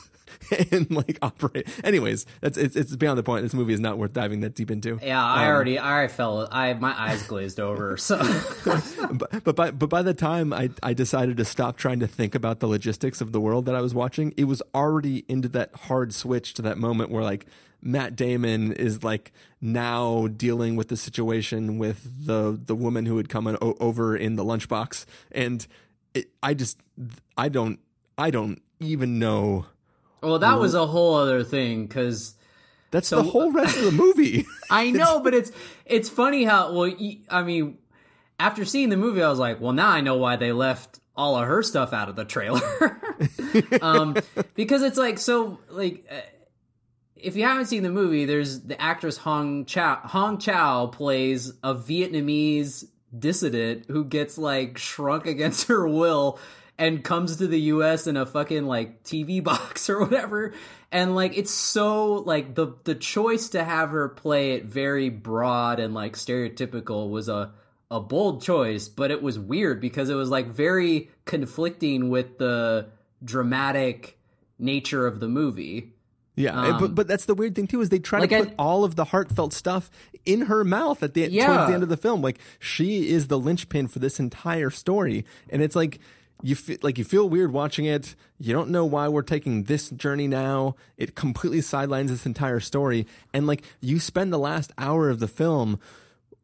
and like operate. Anyways, that's it's, it's beyond the point. This movie is not worth diving that deep into. yeah, I Um, already I already fell. I my eyes glazed over. So but but by but by the time I I decided to stop trying to think about the logistics of the world that I was watching, it was already into that hard switch to that moment where like Matt Damon is like now dealing with the situation with the the woman who had come in, o- over in the lunchbox, and it, I just I don't I don't even know. Well, that was a whole other thing because. That's the whole rest of the movie. I know, but it's it's funny how well I mean, after seeing the movie, I was like, well, now I know why they left all of her stuff out of the trailer, um, because it's like so like. Uh, if you haven't seen the movie, there's the actress Hong Chau. Hong Chau plays a Vietnamese dissident who gets like shrunk against her will and comes to the US in a fucking like TV box or whatever. And like it's so like the the choice to have her play it very broad and like stereotypical was a a bold choice, but it was weird because it was like very conflicting with the dramatic nature of the movie. Yeah, but but that's the weird thing too is they try Um, like to put I- all of the heartfelt stuff in her mouth at the Yeah. towards the end of the film. Like she is the linchpin for this entire story, and it's like you feel like you feel weird watching it. You don't know why we're taking this journey now. It completely sidelines this entire story, and like you spend the last hour of the film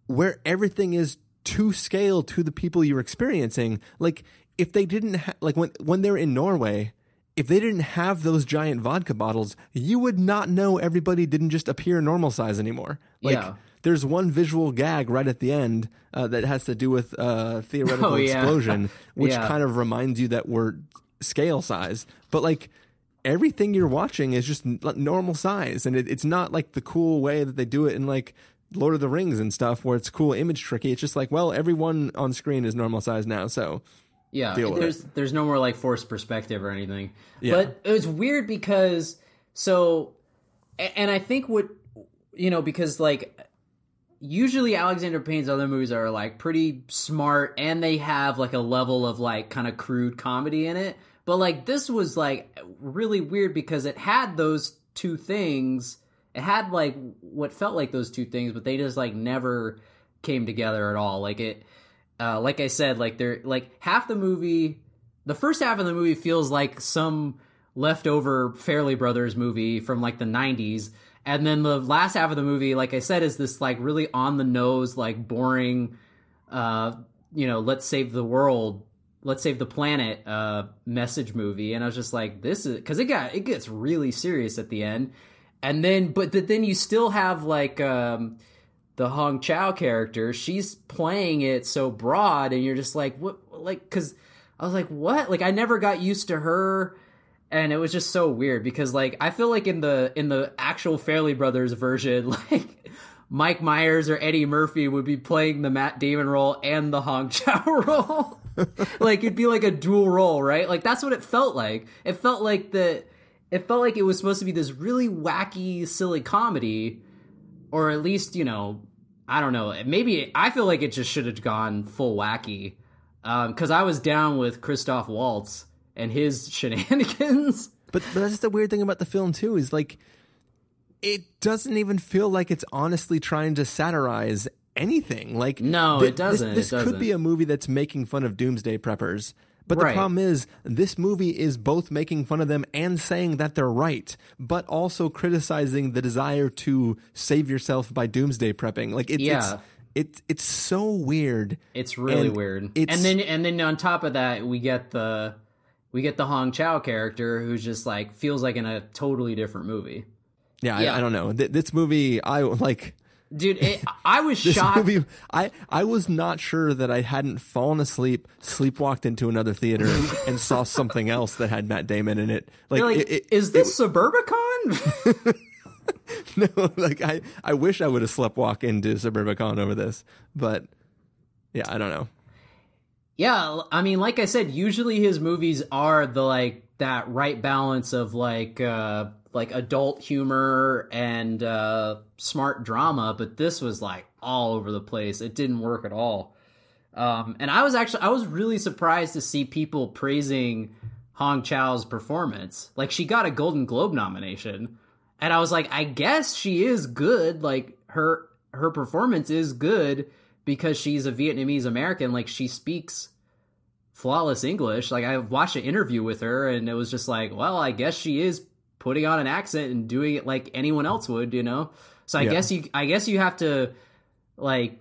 where everything is to scale to the people you're experiencing. Like if they didn't ha- like when when they're in Norway, if they didn't have those giant vodka bottles, you would not know everybody didn't just appear normal size anymore. Like Yeah. There's one visual gag right at the end uh, that has to do with uh, theoretical Oh, yeah. explosion, which Yeah. kind of reminds you that we're scale size. But like everything you're watching is just n- normal size, and it, it's not like the cool way that they do it in like Lord of the Rings and stuff, where it's cool image tricky. It's just like, well, everyone on screen is normal size now, so Yeah, there's there's no more like forced perspective or anything. Yeah. But it was weird because so and I think what you know because like usually Alexander Payne's other movies are like pretty smart and they have like a level of like kind of crude comedy in it. But like this was like really weird because it had those two things. It had like what felt like those two things, but they just like never came together at all. Like it uh like I said, like they're like half the movie the first half of the movie feels like some leftover Farrelly Brothers movie from like the 90s and then the last half of the movie like i said is this like really on the nose like boring uh you know let's save the world let's save the planet uh message movie. And i was just like this is because it got it gets really serious at the end. And then but then you still have like um the hong chau character. She's playing it so broad and you're just like what like because i was like what? Like i never got used to her and it was just so weird because like I feel like in the in the actual Farrelly Brothers version, like Mike Myers or Eddie Murphy would be playing the Matt Damon role and the Hong Chau role. like it'd be like a dual role, right? Like that's what it felt like. It felt like the it felt like it was supposed to be this really wacky, silly comedy, or at least you know, I don't know. Maybe I feel like it just should have gone full wacky because um, I was down with Christoph Waltz and his shenanigans. But, but that's just the weird thing about the film too is like it doesn't even feel like it's honestly trying to satirize anything. Like no, th- it doesn't. This, this it doesn't. could be a movie that's making fun of doomsday preppers. But the Right. problem is, this movie is both making fun of them and saying that they're right, but also criticizing the desire to save yourself by doomsday prepping. Like it's Yeah. it's, it's it's so weird. It's really And weird. it's- and then and then on top of that, we get the we get the Hong Chau character who's just like feels like in a totally different movie. Yeah, Yeah. I, I don't know. Th- this movie, I like. Dude, it, I was This shocked. movie, I I was not sure that I hadn't fallen asleep, sleepwalked into another theater, and saw something else that had Matt Damon in it. Like, like, it, it- is this Suburbicon? no, like I I wish I would have sleptwalked into Suburbicon over this, but yeah, I don't know. Yeah, I mean, like I said, usually his movies are the like that right balance of like uh like adult humor and uh smart drama, but this was like all over the place. It didn't work at all. Um, and I was actually I was really surprised to see people praising Hong Chau's performance. Like she got a Golden Globe nomination, and I was like, I guess she is good. Like her her performance is good because she's a Vietnamese American. Like she speaks flawless English. Like I watched an interview with her, and it was just like, well, I guess she is putting on an accent and doing it like anyone else would, you know. So I Yeah. guess you I guess you have to like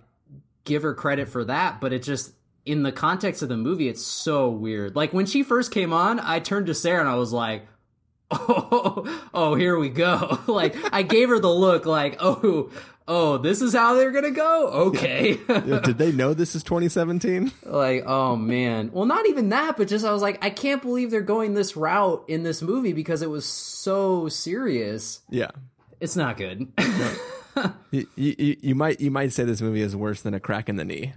give her credit for that, but it just in the context of the movie, it's so weird. Like when she first came on, I turned to Sarah and I was like, "Oh, oh, here we go!" like I gave her the look, like, "Oh, oh, this is how they're gonna go." Okay, Did they know this is 2017? like, oh man. Well, not even that, but just I was like, I can't believe they're going this route in this movie because it was so serious. Yeah. It's not good. You, you, you might you might say this movie is worse than a crack in the knee.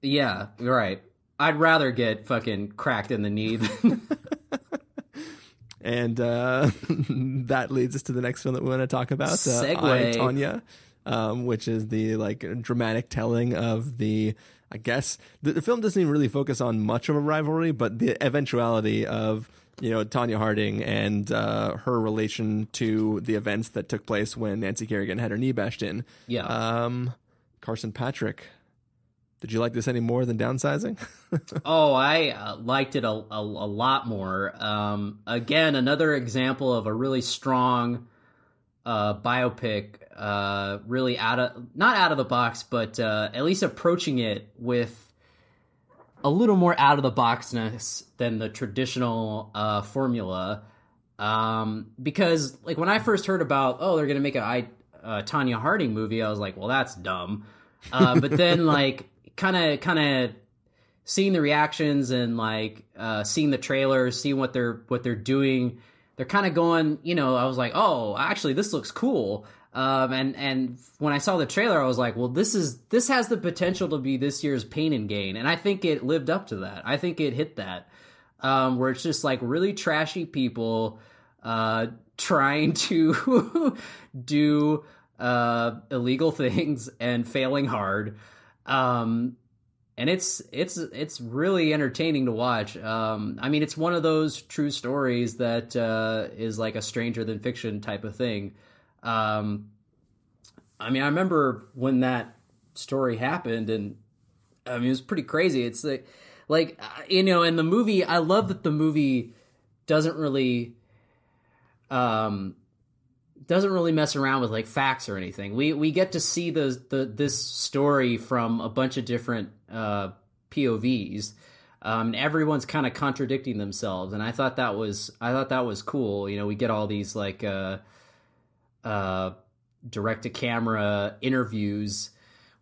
yeah, right. I'd rather get fucking cracked in the knee than And uh, that leads us to the next film that we want to talk about, uh, Segue. I, Tonya, um, which is the like dramatic telling of the. I guess the, the film doesn't even really focus on much of a rivalry, but the eventuality of you know Tonya Harding and uh, her relation to the events that took place when Nancy Kerrigan had her knee bashed in. Yeah. Um, Carson Patrick. Did you like this any more than downsizing? Oh, I uh, liked it a, a, a lot more. Um, again, another example of a really strong uh, biopic, uh, really out of not out of the box, but uh, at least approaching it with a little more out of the boxness than the traditional uh, formula. Um, because like when I first heard about oh they're gonna make a I, uh, Tonya Harding movie, I was like, well that's dumb. Uh, but then like kind of kind of seeing the reactions and like uh, seeing the trailers, seeing what they're what they're doing, they're kind of going. You know, I was like, oh, actually, this looks cool. Um, and and when I saw the trailer, I was like, well, this is this has the potential to be this year's Pain and Gain, and I think it lived up to that. I think it hit that, um, where it's just like really trashy people uh, trying to do uh, illegal things and failing hard. Um, and it's it's it's really entertaining to watch. Um, I mean, it's one of those true stories that uh, is like a stranger than fiction type of thing. Um, I mean, I remember when that story happened, and I mean, it was pretty crazy. It's like, like uh, you know, in the movie, I love that the movie doesn't really, um, doesn't really mess around with like facts or anything. We we get to see the the this story from a bunch of different uh, POVs. Um, everyone's kind of contradicting themselves, and I thought that was I thought that was cool. You know, we get all these like uh, uh, direct to camera interviews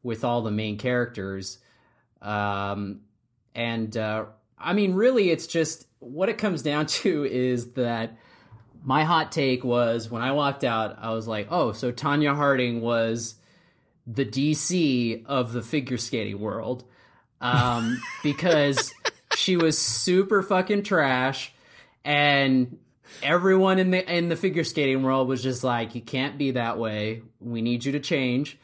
with all the main characters, um, and uh, I mean, really, it's just what it comes down to is that my hot take was when I walked out, I was like, oh, so Tonya Harding was the DC of the figure skating world. Um, because she was super fucking trash and everyone in the in the figure skating world was just like, you can't be that way. We need you to change.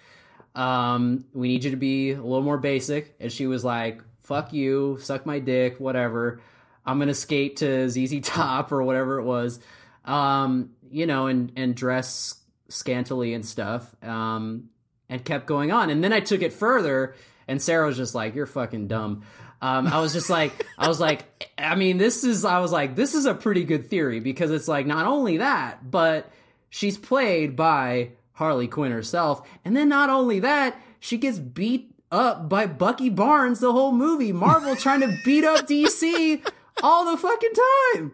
Um, we need you to be a little more basic. And she was like, fuck you, suck my dick, whatever. I'm gonna skate to ZZ Top or whatever it was um, you know, and and dress scantily and stuff, um, and kept going on. And then I took it further, and Sarah was just like, "You're fucking dumb." Um, I was just like, I was like, I mean, this is, I was like, this is a pretty good theory because it's like not only that, but she's played by Harley Quinn herself, and then not only that, she gets beat up by Bucky Barnes the whole movie. Marvel trying to beat up DC all the fucking time.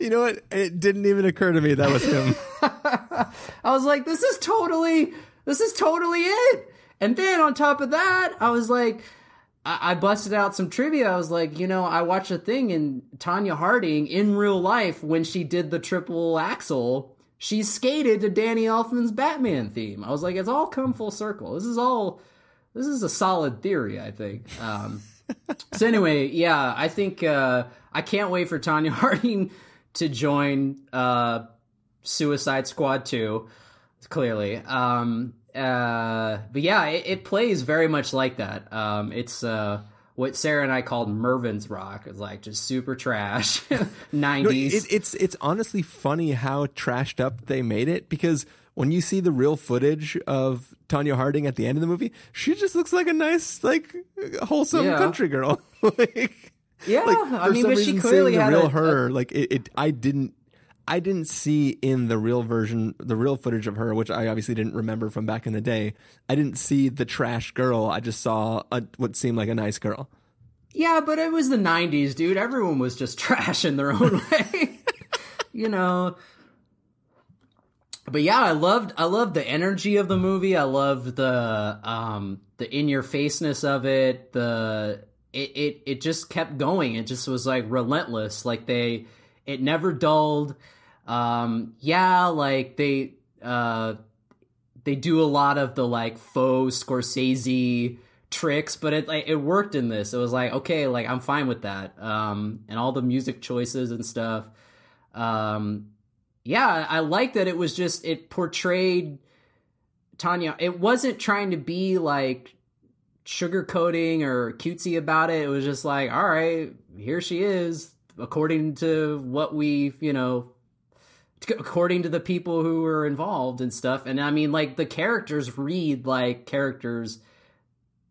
You know what? It didn't even occur to me that was him. I was like, this is totally, this is totally it. And then on top of that, I was like, I, busted out some trivia. I was like, you know, I watched a thing in Tonya Harding in real life when she did the triple axel. She skated to Danny Elfman's Batman theme. I was like, it's all come full circle. This is all, this is a solid theory, I think. Um, so anyway, yeah, I think uh, I can't wait for Tonya Harding to join uh, Suicide Squad 2, clearly. Um, uh, but yeah, it, it, plays very much like that. Um, it's uh, what Sarah and I called Mervin's Rock. It's like just super trash, 90s. No, it, it's, it's honestly funny how trashed up they made it because when you see the real footage of Tonya Harding at the end of the movie, she just looks like a nice, like wholesome yeah. country girl. like, yeah, like, I mean, but she clearly the had real a, her. A... Like it, it, I didn't. I didn't see in the real version, the real footage of her, which I obviously didn't remember from back in the day. I didn't see the trash girl. I just saw a, what seemed like a nice girl. Yeah, but it was the '90s, dude. Everyone was just trash in their own way. you know, but yeah, I loved I loved the energy of the movie. I loved the um the in your faceness of it. The it, it it just kept going. It just was like relentless. Like they it never dulled. Um yeah, like they uh they do a lot of the like faux Scorsese tricks, but it like it worked in this. It was like, okay, like I'm fine with that. Um and all the music choices and stuff. Um yeah, I like that it was just it portrayed Tonya. It wasn't trying to be like sugarcoating or cutesy about it. It was just like, all right, here she is, according to what we, you know, according to the people who were involved and stuff. And I mean, like the characters read like characters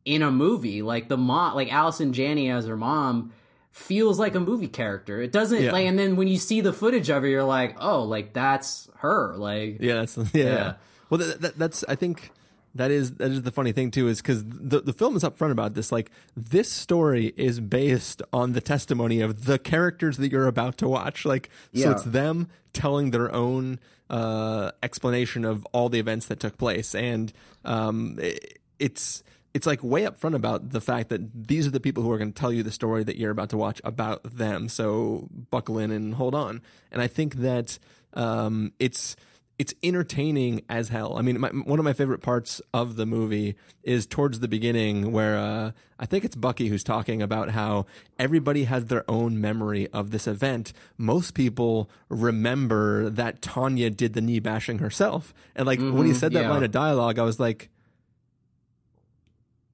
in a movie. Like the mom, like Allison Janney as her mom feels like a movie character. It doesn't yeah. like, and then when you see the footage of her, you're like, oh, like that's her. Like, yeah, that's yeah. yeah. Well, that, that, that's I think that is that is the funny thing too is because the the film is upfront about this. Like this story is based on the testimony of the characters that you're about to watch. Like yeah. so, it's them telling their own uh, explanation of all the events that took place, and um, it, it's it's like way up front about the fact that these are the people who are going to tell you the story that you're about to watch about them. So buckle in and hold on. And I think that um, it's it's entertaining as hell. I mean, my, one of my favorite parts of the movie is towards the beginning where uh, I think it's Bucky who's talking about how everybody has their own memory of this event. Most people remember that Tonya did the knee bashing herself. And like when he said that Mm-hmm. yeah. line of dialogue, I was like,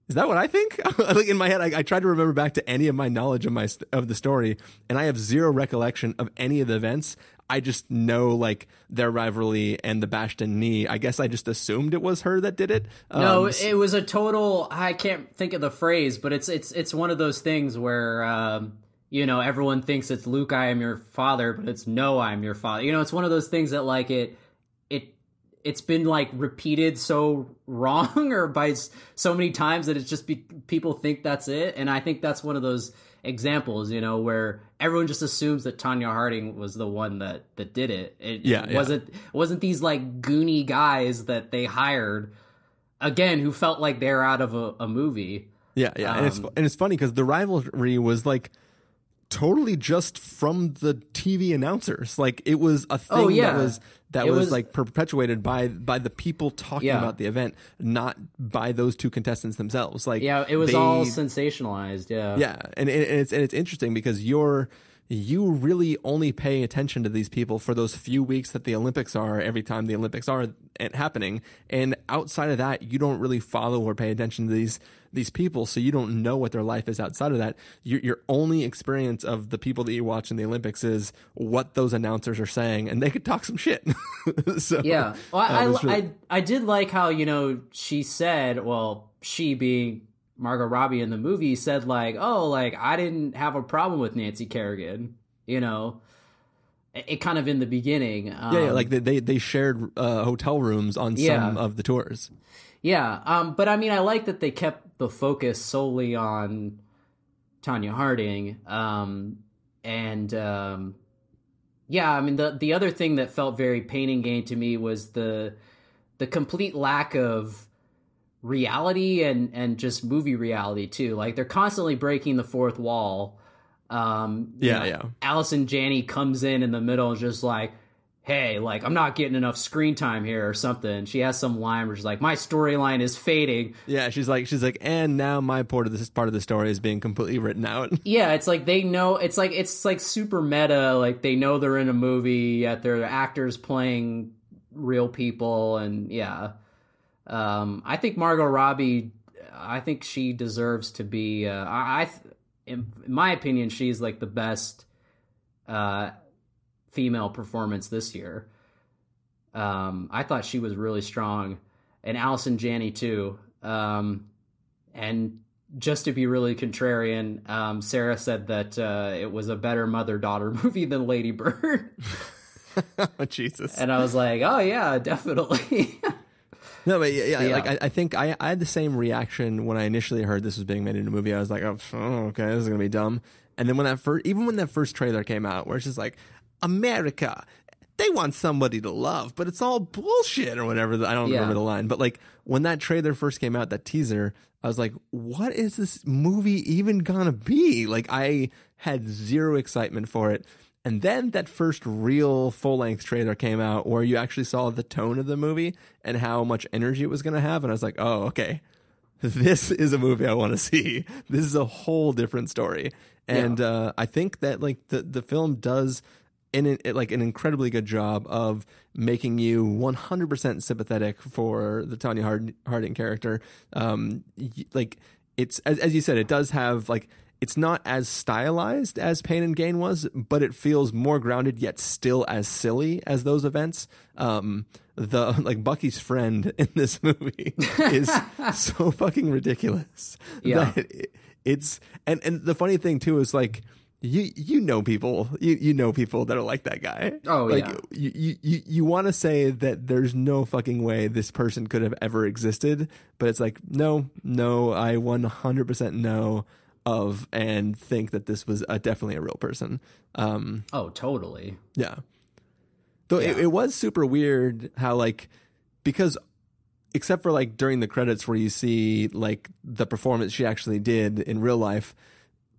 is that what I think? like in my head, I, I tried to remember back to any of my knowledge of my of the story, and I have zero recollection of any of the events. I just know like their rivalry and the bashed in knee. I guess I just assumed it was her that did it. No, Um, it was a total. I can't think of the phrase, but it's it's it's one of those things where um, you know everyone thinks it's Luke, I am your father, but it's no, I'm your father. You know, it's one of those things that like it it it's been like repeated so wrong or by so many times that it's just be, people think that's it, and I think that's one of those examples, you know, where everyone just assumes that Tonya Harding was the one that that did it. It Yeah, yeah. wasn't wasn't these like goony guys that they hired again who felt like they're out of a, a movie. Yeah, yeah, and it's Um, and it's funny because the rivalry was like totally just from the TV announcers. Like it was a oh, thing Oh, yeah. that was that was, was- like perpetuated by by the people talking Yeah. about the event, not by those two contestants themselves. Like Yeah, it was they- all sensationalized. Yeah, yeah, and, and it's and it's interesting because you're you really only pay attention to these people for those few weeks that the Olympics are every time the Olympics are happening, and outside of that, you don't really follow or pay attention to these these people, so you don't know what their life is outside of that. Your your only experience of the people that you watch in the Olympics is what those announcers are saying, and they could talk some shit. so Yeah. Well, uh, I, it really- I, I did like how, you know, she said, well, she being Margot Robbie in the movie said, like, oh, like, I didn't have a problem with Nancy Kerrigan, you know? It, it kind of in the beginning. Um, yeah, yeah, like they they, they shared uh, hotel rooms on some Yeah. of the tours. Yeah, um, but I mean, I like that they kept the focus solely on Tonya Harding, um, and um, yeah, I mean, the the other thing that felt very pain and gain to me was the the complete lack of reality and and just movie reality too. Like they're constantly breaking the fourth wall. Um, Yeah, know, yeah. Allison Janney comes in in the middle and just like, hey, like I'm not getting enough screen time here or something. She has some line where she's like, my storyline is fading. Yeah, she's like she's like, and now my part of this part of the story is being completely written out. Yeah, it's like they know it's like it's like super meta. Like they know they're in a movie, yet they're actors playing real people, and yeah. Um, I think Margot Robbie. I think she deserves to be. Uh, I, in, in my opinion, she's like the best uh, female performance this year. Um, I thought she was really strong, and Allison Janney too. Um, and just to be really contrarian, um, Sarah said that uh, it was a better mother daughter movie than Lady Bird, oh, Jesus. and I was like, oh yeah, definitely. No, but yeah, yeah, Yeah. like I, I think I, I had the same reaction when I initially heard this was being made into a movie. I was like, oh, oh, okay, this is gonna be dumb. And then when that first, even when that first trailer came out, where it's just like, America, they want somebody to love, but it's all bullshit or whatever. I don't Yeah. remember the line, but like when that trailer first came out, that teaser, I was like, what is this movie even gonna be? Like I had zero excitement for it. And then that first real full length trailer came out where you actually saw the tone of the movie and how much energy it was going to have. And I was like, oh, okay. This is a movie I want to see. This is a whole different story. And uh, I think that like the, the film does in it, like an incredibly good job of making you 100% sympathetic for the Tonya Harding character. Um, like it's as, as you said, it does have like it's not as stylized as Pain and Gain was, but it feels more grounded yet still as silly as those events. Um, the like Bucky's friend in this movie is so fucking ridiculous. Yeah. that it- it's and and the funny thing too is like you you know people you you know people that are like that guy. Oh, like, yeah. You you, you want to say that there's no fucking way this person could have ever existed, but it's like no no I 100% know of and think that this was a, definitely a real person. Um, oh, totally. yeah. Though it, Yeah. it was super weird how like because except for like during the credits where you see like the performance she actually did in real life,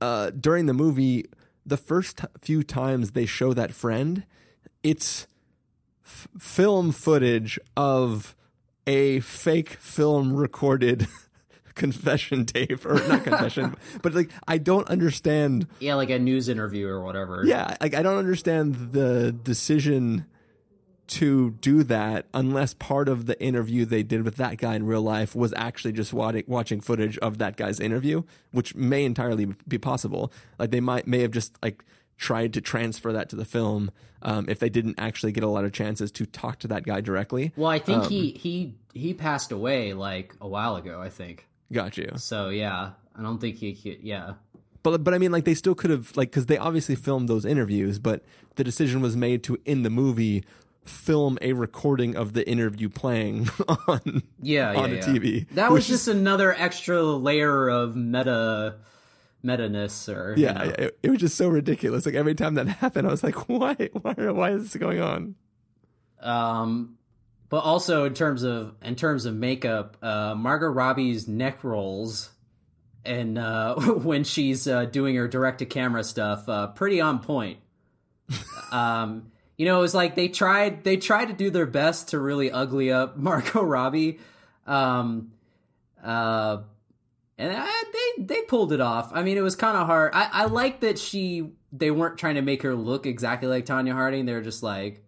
uh, during the movie, the first few times they show that friend, it's f- film footage of a fake film recorded confession tape or not confession but like i don't understand Yeah, like a news interview or whatever. yeah like i don't understand the decision to do that unless part of the interview they did with that guy in real life was actually just watching, watching footage of that guy's interview which may entirely be possible like they might may have just like tried to transfer that to the film um, if they didn't actually get a lot of chances to talk to that guy directly Well, I think Um, he he he passed away like a while ago. I think got you so. Yeah, I don't think he. he yeah. But but I mean, like they still could have like because they obviously filmed those interviews, but the decision was made to in the movie film a recording of the interview playing on Yeah, yeah, on a yeah. TV. That was just another extra layer of meta meta ness, or you yeah, know. it, it was just so ridiculous. Like every time that happened, I was like, why why why is this going on? Um, but also in terms of in terms of makeup, uh, Margot Robbie's neck rolls and uh, when she's uh, doing her direct to camera stuff, uh, pretty on point. um, you know, it was like they tried they tried to do their best to really ugly up Margot Robbie. Um, uh, and I, they they pulled it off. I mean, it was kind of hard. I, I like that she they weren't trying to make her look exactly like Tonya Harding. They were just like,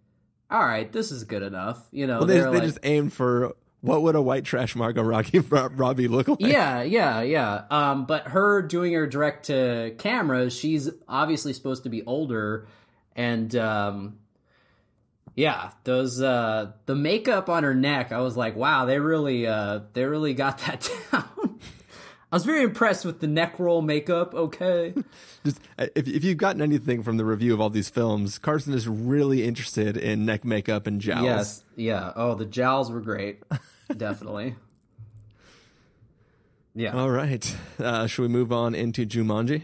all right, this is good enough. You know, Well, they, they're like, just aimed for what would a white trash Margot Robbie, Robbie look like? yeah, yeah, yeah. Um, but her doing her direct to camera, she's obviously supposed to be older, and um, yeah, those uh, the makeup on her neck, I was like, wow, they really uh, they really got that down. I was very impressed with the neck roll makeup. Okay, Just uh, if if you've gotten anything from the review of all these films, Carson is really interested in neck makeup and jowls. yes, yeah. Oh, the jowls were great, definitely. Yeah. All right. Uh, should we move on into Jumanji?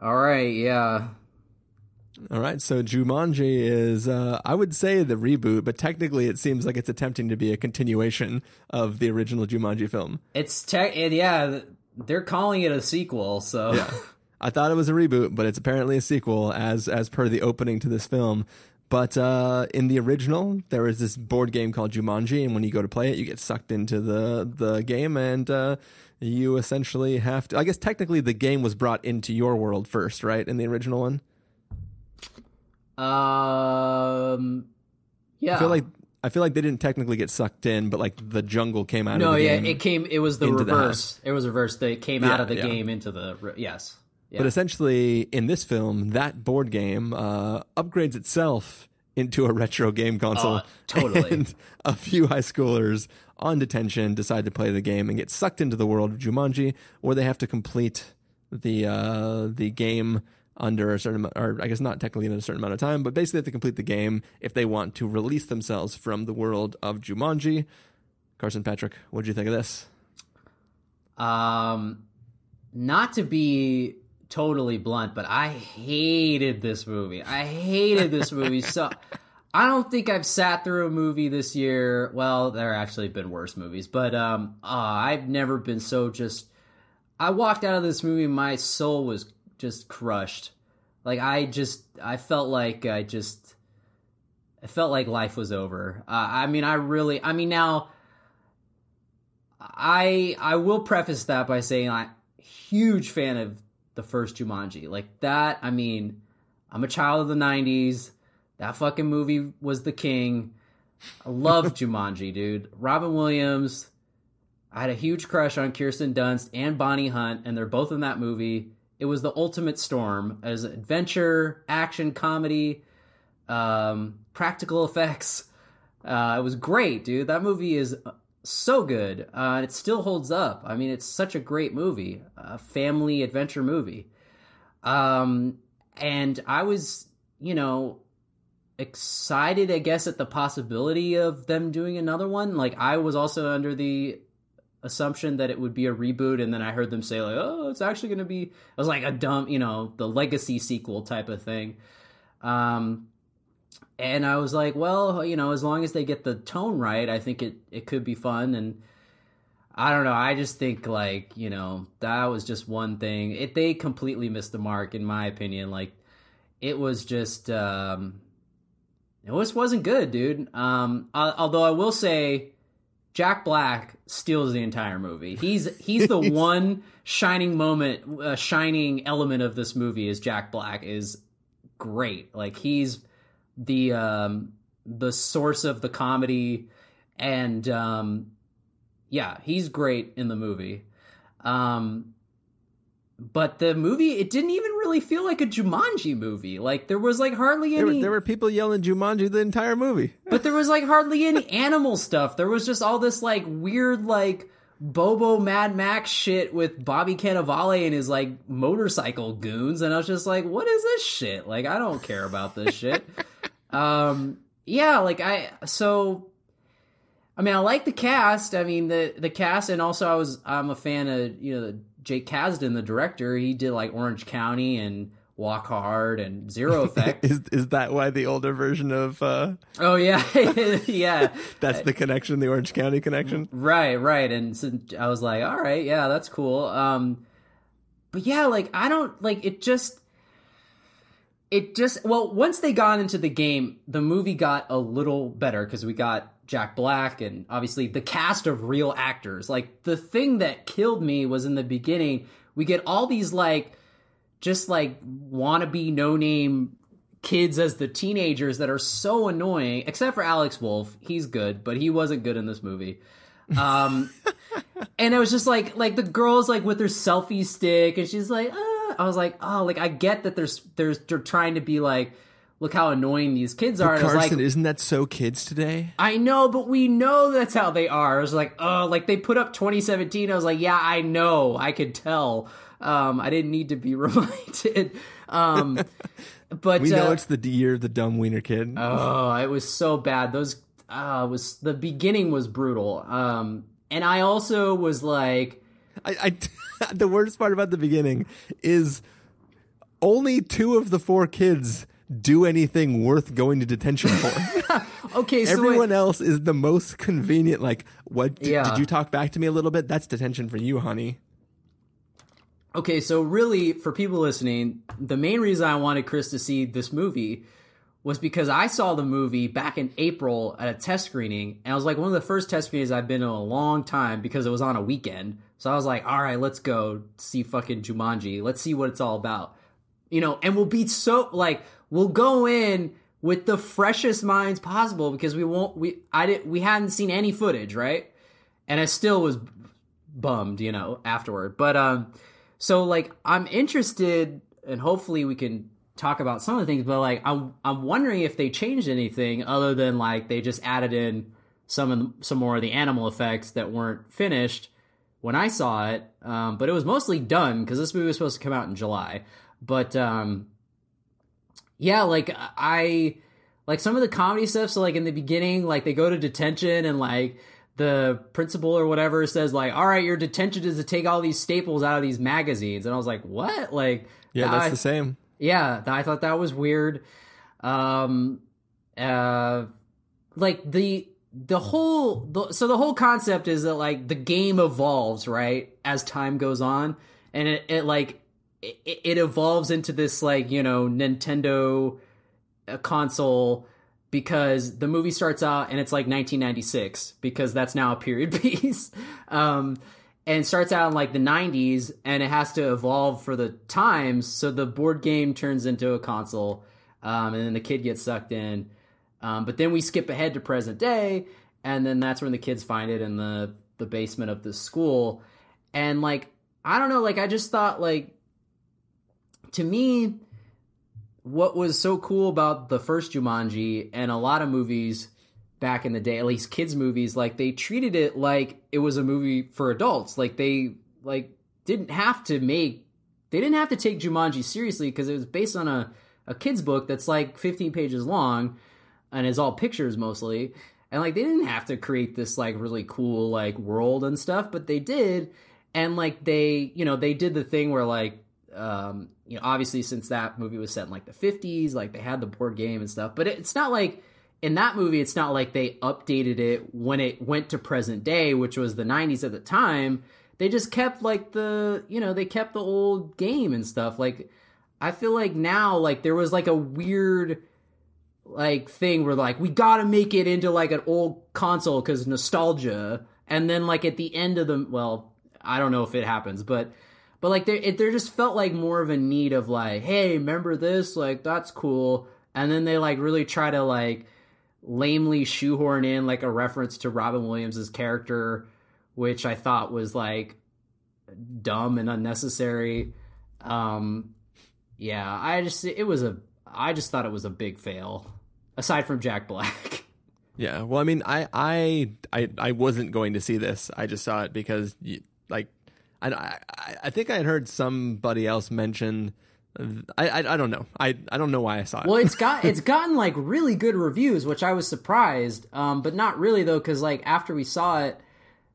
All right. Yeah. All right, so Jumanji is, uh, I would say, the reboot, but technically it seems like it's attempting to be a continuation of the original Jumanji film. It's tech. Yeah, they're calling it a sequel. So I thought it was a reboot, but it's apparently a sequel, as as per the opening to this film. But uh, in the original, there is this board game called Jumanji, and when you go to play it, you get sucked into the the game, and uh, you essentially have to. I guess technically, the game was brought into your world first, right? In the original one. Um, yeah. I feel like I feel like they didn't technically get sucked in, but like the jungle came out no, of the yeah, it came. It was the into the reverse. it was reverse. They came out of the yeah. game into the yes. Yeah. But essentially, in this film, that board game uh, upgrades itself into a retro game console. Oh, totally. And a few high schoolers on detention decide to play the game and get sucked into the world of Jumanji, where they have to complete the uh, the game under a certain or I guess not technically in a certain amount of time, but basically have to complete the game if they want to release themselves from the world of Jumanji. Carson Patrick, what did you think of this? Um, not to be totally blunt, but I hated this movie. I hated this movie so. I don't think I've sat through a movie this year. Well, there actually been worse movies, but um, uh, I've never been so just. I walked out of this movie, my soul was just crushed. Like I just, I felt like I just, I felt like life was over. Uh, I mean, I really, I mean, now I I will preface that by saying I'm a huge fan of the first Jumanji. Like that, I mean, I'm a child of the '90s. That fucking movie was the king. I love Jumanji, dude. Robin Williams. I had a huge crush on Kirsten Dunst and Bonnie Hunt, and they're both in that movie. It was the ultimate storm as adventure, action, comedy, um, practical effects. Uh, it was great, dude. That movie is so good. Uh, and it still holds up. I mean, it's such a great movie, a family adventure movie. Um, and I was, you know, excited, I guess, at the possibility of them doing another one. Like, I was also under the assumption that it would be a reboot, and then I heard them say like, "Oh, it's actually going to be." It was like a dumb, you know, the legacy sequel type of thing. Um, and I was like, well, you know, as long as they get the tone right, I think it it could be fun. And I don't know, I just think like you know that was just one thing. It they completely missed the mark in my opinion. Like it was just. um it was wasn't good, dude. Um, uh, although I will say, Jack Black steals the entire movie. He's he's the one shining moment, uh, shining element of this movie. Is Jack Black is great. Like he's the um, the source of the comedy, and um, yeah, he's great in the movie. Um, but the movie it didn't even really feel like a Jumanji movie. Like there was like hardly There were, any there were people yelling Jumanji the entire movie. but there was like hardly any animal stuff. There was just all this like weird like Bobo Mad Max shit with Bobby Cannavale and his like motorcycle goons and I was just like what is this shit? Like I don't care about this shit. Um yeah, like I so I mean I like the cast. I mean the the cast and also I was I'm a fan of, you know, Jake Kasdan the director. He did like Orange County and Walk Hard and Zero Effect. Is is that why the older version of uh, oh yeah. yeah. that's the connection, the Orange County connection? Right, right. And so I was like, all right, yeah, that's cool. Um, but yeah, like I don't like it. Just it just well, once they got into the game, the movie got a little better because we got Jack Black and obviously the cast of real actors. Like the thing that killed me was in the beginning, we get all these like just like wannabe no name kids as the teenagers that are so annoying, except for Alex Wolff. He's good, but he wasn't good in this movie. Um, and it was just like like the girls like with their selfie stick, and she's like, ah. I was like, oh, like I get that there's there's they're trying to be like, look how annoying these kids are. And I was Carson, like, isn't that so kids today? I know, but we know that's how they are. I was like, oh, like they put up 2017. I was like, yeah, I know, I could tell. Um, I didn't need to be reminded. Um, but We know uh, it's the year of the dumb wiener kid. Oh, it was so bad. Those uh was the beginning was brutal. Um and I also was like I, I the worst part about the beginning is only two of the four kids do anything worth going to detention for. okay, so Everyone wait, else is the most convenient. Like, what? Did, Yeah. did you talk back to me a little bit? That's detention for you, honey. okay, so really for people listening, the main reason I wanted Chris to see this movie was because I saw the movie back in April at a test screening, and I was like one of the first test screenings I've been in a long time because it was on a weekend. So I was like, all right, let's go see fucking Jumanji. Let's see what it's all about. You know, and we'll be so like we'll go in with the freshest minds possible because we won't we I didn't we hadn't seen any footage, right? And I still was bummed, you know, afterward. But um so like I'm interested and hopefully we can talk about some of the things, but like I'm I'm wondering if they changed anything other than like they just added in some of the, some more of the animal effects that weren't finished when I saw it. Um, but it was mostly done because this movie was supposed to come out in July. But um, yeah, like I like some of the comedy stuff. So like in the beginning, like they go to detention and like the principal or whatever says like, "All right, your detention is to take all these staples out of these magazines," and I was like, "What?" Like, Yeah, that's I- the same. yeah, I thought that was weird. Um, uh, like the the whole the, so the whole concept is that like the game evolves right as time goes on, and it, it like it, it evolves into this like you know Nintendo uh, console because the movie starts out and it's like 1996 because that's now a period piece. Um, and starts out in like the 90s and it has to evolve for the times so the board game turns into a console um, and then the kid gets sucked in um, but then we skip ahead to present day and then that's when the kids find it in the the basement of the school and like i don't know like i just thought like to me what was so cool about the first Jumanji and a lot of movies back in the day, at least kids movies, like they treated it like it was a movie for adults. Like they like didn't have to make they didn't have to take Jumanji seriously because it was based on a a kids book that's like 15 pages long and is all pictures mostly. And like they didn't have to create this like really cool like world and stuff, but they did. And like they, you know, they did the thing where like um, you know, obviously since that movie was set in like the 50s, like they had the board game and stuff, but it's not like in that movie, it's not like they updated it when it went to present day, which was the 90s at the time. They just kept like the, you know, they kept the old game and stuff. Like, I feel like now, like there was like a weird, like thing where like we gotta make it into like an old console because nostalgia, and then like at the end of the well, I don't know if it happens, but but like there there just felt like more of a need of like, hey, remember this? Like that's cool, and then they like really try to like lamely shoehorn in like a reference to Robin Williams's character, which I thought was like dumb and unnecessary. Um, yeah, I just it was a I just thought it was a big fail. Aside from Jack Black. Yeah, well, I mean, I, I, I, I wasn't going to see this. I just saw it because, like, I, I, I think I had heard somebody else mention. I, I, I don't know. I, I don't know why I saw it. Well, it's got it's gotten like really good reviews, which I was surprised. Um, but not really though, because like after we saw it,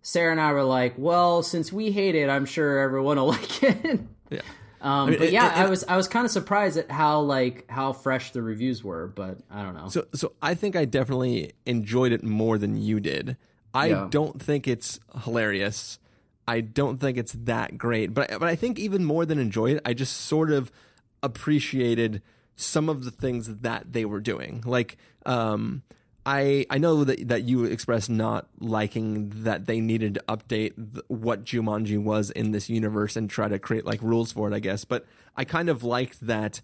Sarah and I were like, well, since we hate it, I'm sure everyone will like it. yeah. Um, I mean, but it- yeah, it- I was I was kind of surprised at how like how fresh the reviews were, but I don't know. So, so I think I definitely enjoyed it more than you did. I Yeah. don't think it's hilarious. I don't think it's that great, but but I think even more than enjoy it, I just sort of appreciated some of the things that they were doing. Like, um, I I know that that you expressed not liking that they needed to update th- what Jumanji was in this universe and try to create like rules for it. I guess, but I kind of liked that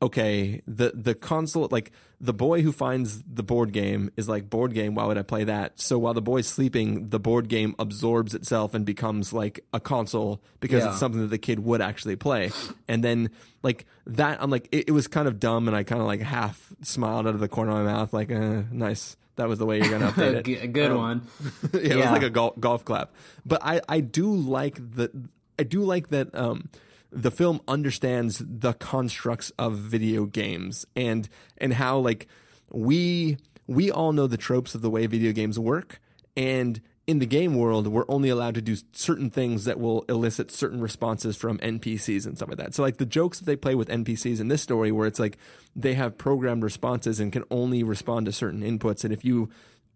okay, the the console like the boy who finds the board game is like board game, why would I play that? So while the boy's sleeping, the board game absorbs itself and becomes like a console because Yeah. it's something that the kid would actually play. And then like that I'm like it, it was kind of dumb and I kind of like half smiled out of the corner of my mouth like uh, nice. That was the way you're gonna update a it. g- a good Um, one. yeah, it was like a golf, golf clap. But I, I do like the I do like that um, the film understands the constructs of video games and and how like we we all know the tropes of the way video games work and in the game world we're only allowed to do certain things that will elicit certain responses from NPCs and stuff like that. So like the jokes that they play with NPCs in this story where it's like they have programmed responses and can only respond to certain inputs and if you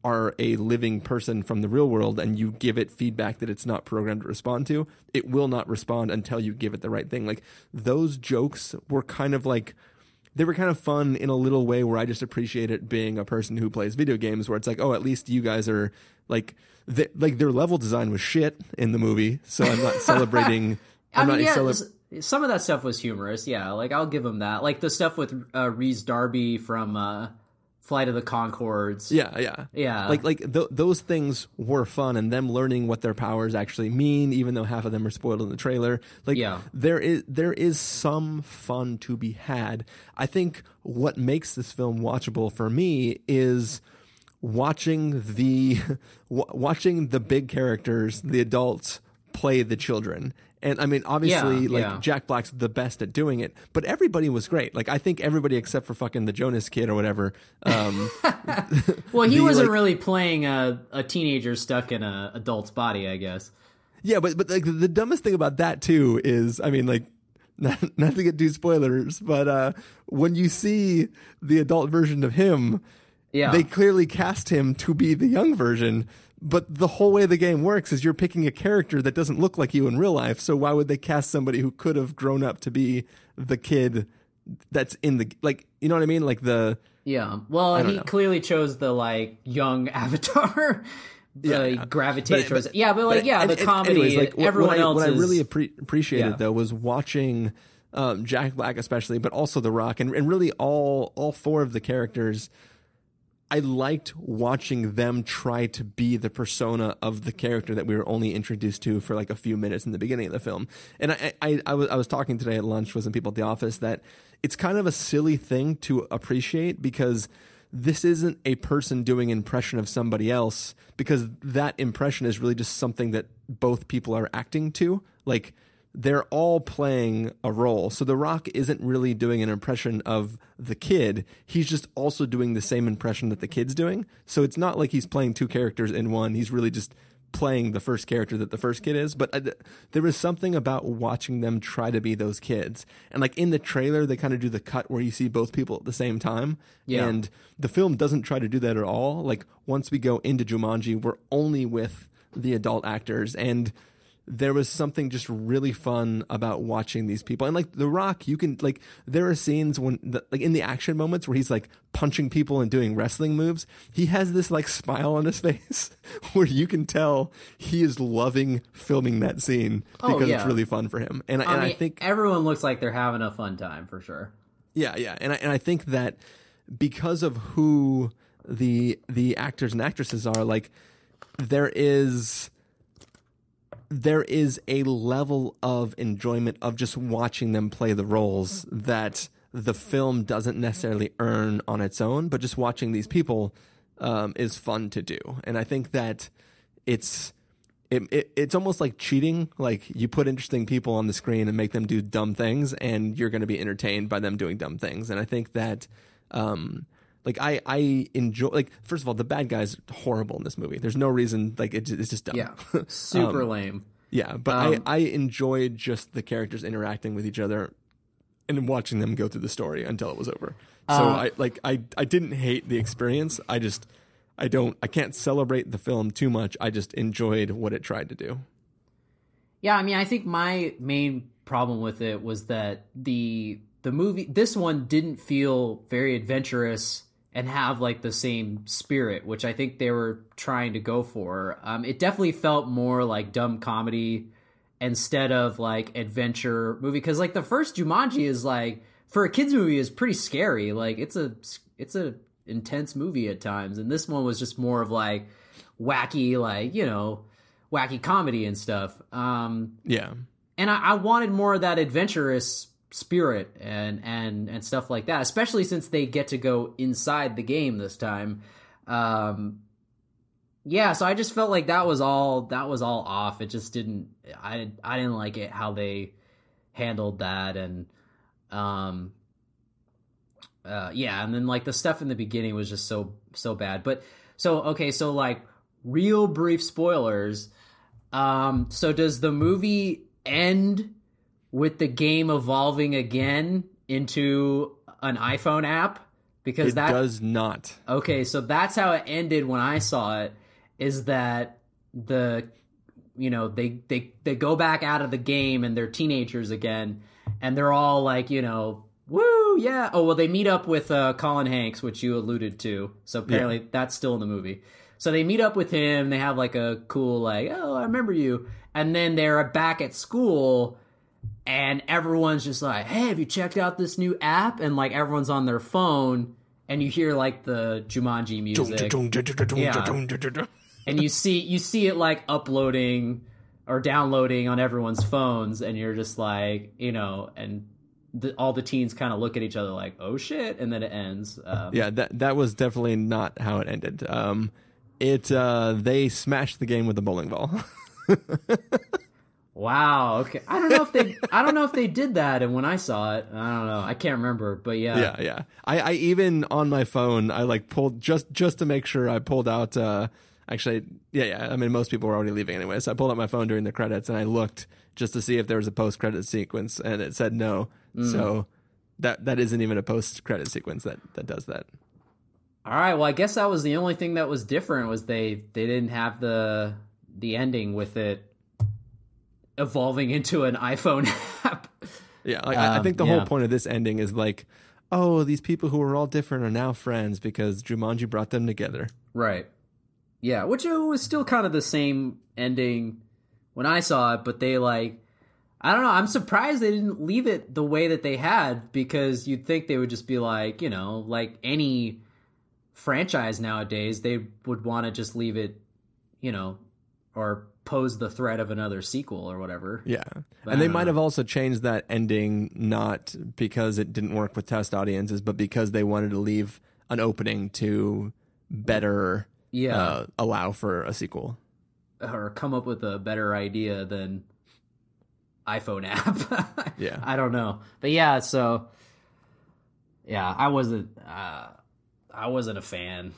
are a living person from the real world and you give it feedback that it's not programmed to respond to, it will not respond until you give it the right thing. Like those jokes were kind of like they were kind of fun in a little way where I just appreciate it being a person who plays video games where it's like, oh, at least you guys are like th- like their level design was shit in the movie, so I'm not celebrating I I'm mean, not yeah, some of that stuff was humorous. Yeah, like I'll give them that. Like the stuff with uh, Rhys Darby from uh, Flight of the Conchords. Yeah, yeah, Yeah. Like like th- those things were fun, and them learning what their powers actually mean, even though half of them are spoiled in the trailer. Like Yeah. there is there is some fun to be had. I think what makes this film watchable for me is watching the w- watching the big characters, the adults play the children. And I mean, obviously, Yeah, like yeah. Jack Black's the best at doing it, but everybody was great. Like I think everybody except for fucking the Jonas kid or whatever. Um, Well, he the, wasn't like- really playing a, a teenager stuck in an adult's body, I guess. Yeah, but but like the dumbest thing about that too is, I mean, like not not to get too spoilers, but uh when you see the adult version of him, Yeah. they clearly cast him to be the young version. But the whole way the game works is you're picking a character that doesn't look like you in real life. So why would they cast somebody who could have grown up to be the kid that's in the like? You know what I mean? Like the yeah. Well, he know. clearly chose the like young avatar. Yeah, uh, yeah. gravitate But- towards but- yeah, but like But- yeah, the and comedy. anyways, like, everyone what I, else what is I really appre- appreciated Yeah. though was watching um, Jack Black, especially, but also The Rock, and, and really all all four of the characters. I liked watching them try to be the persona of the character that we were only introduced to for like a few minutes in the beginning of the film. And I, I, I, was, I was talking today at lunch with some people at the office that it's kind of a silly thing to appreciate because this isn't a person doing impression of somebody else because that impression is really just something that both people are acting to. Like they're all playing a role. So The Rock isn't really doing an impression of the kid. He's just also doing the same impression that the kid's doing. So it's not like he's playing two characters in one. He's really just playing the first character that the first kid is. But uh, th- there was something about watching them try to be those kids. And like in the trailer, they kind of do the cut where you see both people at the same time. Yeah. And the film doesn't try to do that at all. Like once we go into Jumanji, we're only with the adult actors and there was something just really fun about watching these people. And like The Rock, you can like there are scenes when the, like in the action moments where he's like punching people and doing wrestling moves. He has this like smile on his face where you can tell he is loving filming that scene Oh, because it's really fun for him. And, I and I I think everyone looks like they're having a fun time for sure. yeah, yeah, and I, and I think that because of who the the actors and actresses are, like there is there is a level of enjoyment of just watching them play the roles that the film doesn't necessarily earn on its own, but just watching these people um, is fun to do, and I think that it's. It, it, it's almost like cheating. Like you put interesting people on the screen and make them do dumb things, and you're going to be entertained by them doing dumb things. And I think that, um, like I I enjoy. Like first of all, the bad guy's horrible in this movie. There's no reason. Like it, it's just dumb. Yeah, super lame. Yeah, but Um, I, I enjoyed just the characters interacting with each other and watching them go through the story until it was over. So Uh, I like I I didn't hate the experience. I just I don't I can't celebrate the film too much. I just enjoyed what it tried to do. Yeah, I mean, I think my main problem with it was that the the movie this one didn't feel very adventurous and have like the same spirit, which I think they were trying to go for. Um, it definitely felt more like dumb comedy instead of like adventure movie because like the first Jumanji is like for a kids movie is pretty scary. Like it's a it's a intense movie at times, and this one was just more of like wacky, like you know, wacky comedy and stuff. Um, Yeah. and I, I wanted more of that adventurous spirit and and and stuff like that, especially since they get to go inside the game this time. Um, yeah, so I just felt like that was all that was all off. It just didn't. I I didn't like it how they handled that and um uh yeah and then like the stuff in the beginning was just so so bad but so okay so like real brief spoilers um so does the movie end with the game evolving again into an iphone app because It that does not. Okay, so that's how it ended when I saw it. Is that the you know they they they go back out of the game and they're teenagers again, and they're all like you know woo yeah oh well they meet up with uh, Colin Hanks which you alluded to so apparently that's still in the movie. So they meet up with him. They have like a cool like oh I remember you, and then they're back at school and everyone's just like, "Hey, have you checked out this new app?" And like everyone's on their phone, and you hear like the Jumanji music, and you see you see it like uploading or downloading on everyone's phones, and you're just like, you know, and the, all the teens kind of look at each other like, "Oh shit," and then it ends. Um, Yeah, that that was definitely not how it ended. Um, it uh, they smashed the game with a bowling ball. Wow. Okay. I don't know if they. I don't know if they did that. And when I saw it, I don't know. I can't remember. But yeah. yeah, yeah. I, I even on my phone, I like pulled just just to make sure I pulled out. Uh, actually, yeah, yeah. I mean, most people were already leaving anyway, so I pulled out my phone during the credits and I looked just to see if there was a post credit sequence, and it said no. So that that isn't even a post credit sequence that that does that. All right. Well, I guess that was the only thing that was different was they they didn't have the the ending with it evolving into an iPhone app. Yeah, like, I, I Um, think the yeah. whole point of this ending is like, oh, these people who are all different are now friends because Jumanji brought them together. Right. Yeah, which was still kind of the same ending when I saw it, but they like I don't know, I'm surprised they didn't leave it the way that they had because you'd think they would just be like, you know, like any franchise nowadays, they would want to just leave it, you know, or pose the threat of another sequel or whatever. Yeah. I and they might know. have also changed that ending not because it didn't work with test audiences, but because they wanted to leave an opening to better Yeah. uh, allow for a sequel. or come up with a better idea than iPhone app. Yeah. I don't know, but yeah. So yeah, I wasn't. Uh, I wasn't a fan.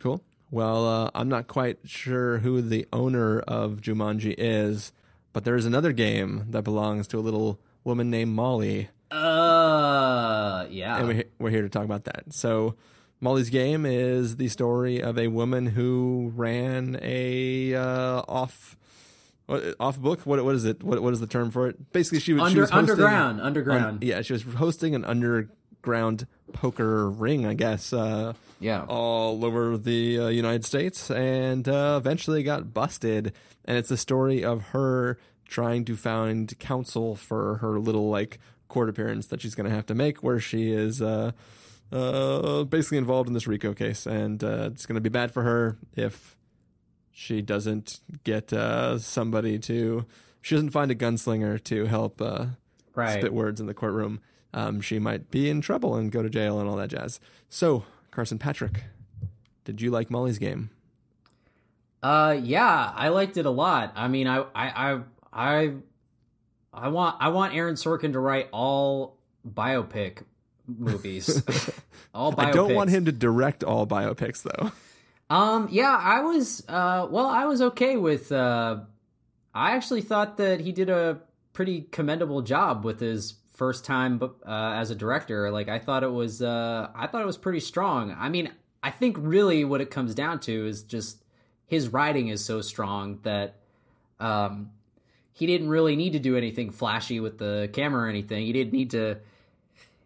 Cool. Well, uh, I'm not quite sure who the owner of Jumanji is, but there is another game that belongs to a little woman named Molly. Uh, yeah. and we're, we're here to talk about that. So, Molly's Game is the story of a woman who ran a uh, off off book. What what is it? What what is the term for it? Basically, she, was- she Under, was hosting, underground, underground. yeah, she was hosting an underground poker ring, I guess. Uh, yeah. all over the uh, United States and uh, eventually got busted. And it's a story of her trying to find counsel for her little like court appearance that she's going to have to make, where she is uh, uh, basically involved in this RICO case, and uh, it's going to be bad for her if she doesn't get uh, somebody to. She doesn't find a gunslinger to help uh, right. spit words in the courtroom. Um, she might be in trouble and go to jail and all that jazz. So, Carson Patrick, did you like Molly's game? Uh, yeah, I liked it a lot. I mean, I, I, I, I, I want, I want Aaron Sorkin to write all biopic movies. all biopics. I don't want him to direct all biopics, though. Um, yeah, I was, uh, well, I was okay with, uh, I actually thought that he did a pretty commendable job with his first time uh, as a director. Like, I thought it was, uh, I thought it was pretty strong. I mean, I think really what it comes down to is just his writing is so strong that, um, he didn't really need to do anything flashy with the camera or anything. He didn't need to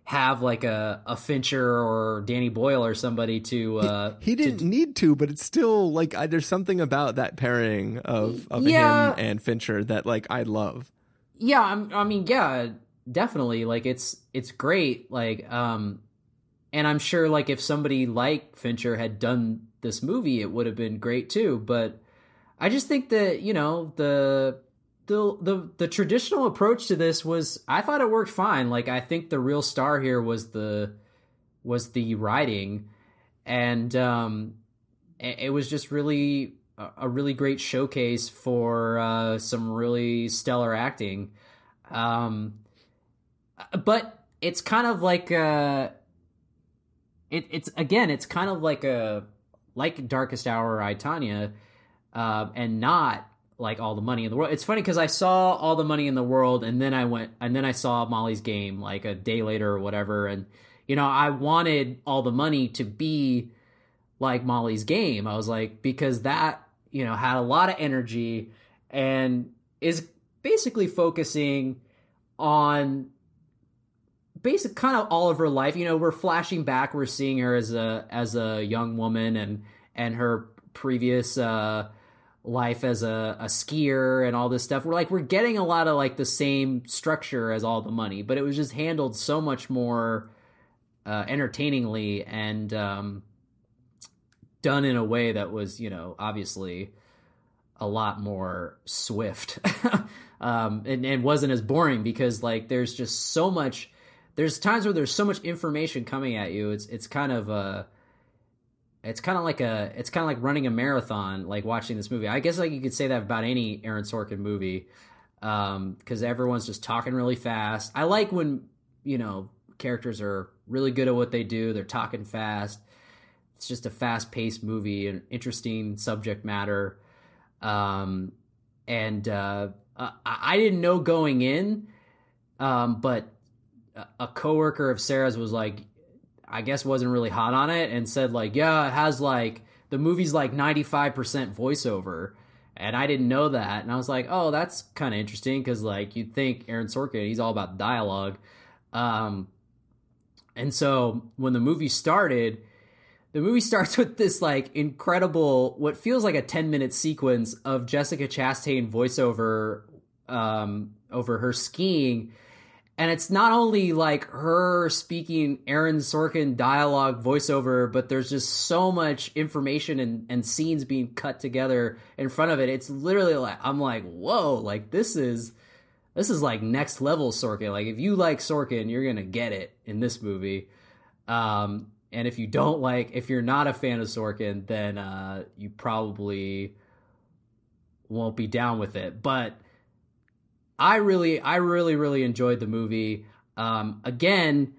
have like a, a Fincher or Danny Boyle or somebody to. Uh, he, he didn't to, need to, but it's still like I, there's something about that pairing of of Yeah. him and Fincher that like I love. yeah, I'm, I mean, yeah, definitely. Like it's it's great. Like, um, and I'm sure like if somebody like Fincher had done this movie, it would have been great too. But I just think that you know the the the the traditional approach to this was I thought it worked fine. Like I think the real star here was the was the writing, and um, it, was just really a really great showcase for uh, some really stellar acting. Um, but it's kind of like uh it, it's again, it's kind of like a like Darkest Hour or uh, and not like all the money in the world. It's funny because I saw all the money in the world, and then I went and then I saw Molly's Game like a day later or whatever, and you know I wanted all the money to be like Molly's Game. I was like because that you know had a lot of energy and is basically focusing on basic kind of all of her life. You know, we're flashing back, we're seeing her as a as a young woman and and her previous uh life as a, a skier and all this stuff. We're like we're getting a lot of like the same structure as all the money, but it was just handled so much more uh entertainingly and um done in a way that was, you know, obviously a lot more swift. um and, and wasn't as boring because like there's just so much there's times where there's so much information coming at you. It's it's kind of a it's kind of like a it's kind of like running a marathon like watching this movie. I guess like you could say that about any Aaron Sorkin movie um cuz everyone's just talking really fast. I like when, you know, characters are really good at what they do. They're talking fast. It's just a fast-paced movie, an interesting subject matter. Um and uh I, I didn't know going in um but a coworker of Sarah's was like, I guess wasn't really hot on it and said like, yeah, it has like the movie's like 95% voiceover. And I didn't know that. And I was like, oh, that's kind of interesting because like you'd think Aaron Sorkin, he's all about dialogue. Um, and so when the movie started, the movie starts with this like incredible, what feels like a 10 minute sequence of Jessica Chastain voiceover um, over her skiing and it's not only like her speaking Aaron Sorkin dialogue voiceover, but there's just so much information and, and scenes being cut together in front of it. It's literally like I'm like, whoa, like this is this is like next level Sorkin. Like if you like Sorkin, you're gonna get it in this movie. Um, and if you don't like, if you're not a fan of Sorkin, then uh, you probably won't be down with it. But I really, I really, really enjoyed the movie. Um, again,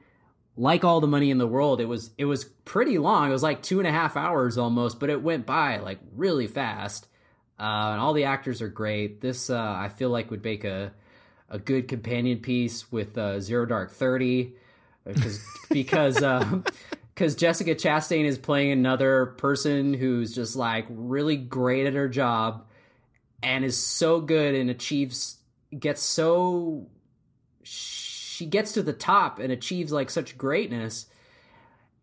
like all the money in the world, it was it was pretty long. It was like two and a half hours almost, but it went by like really fast. Uh, and all the actors are great. This uh, I feel like would make a a good companion piece with uh, Zero Dark Thirty, because because uh, because Jessica Chastain is playing another person who's just like really great at her job and is so good and achieves gets so she gets to the top and achieves like such greatness.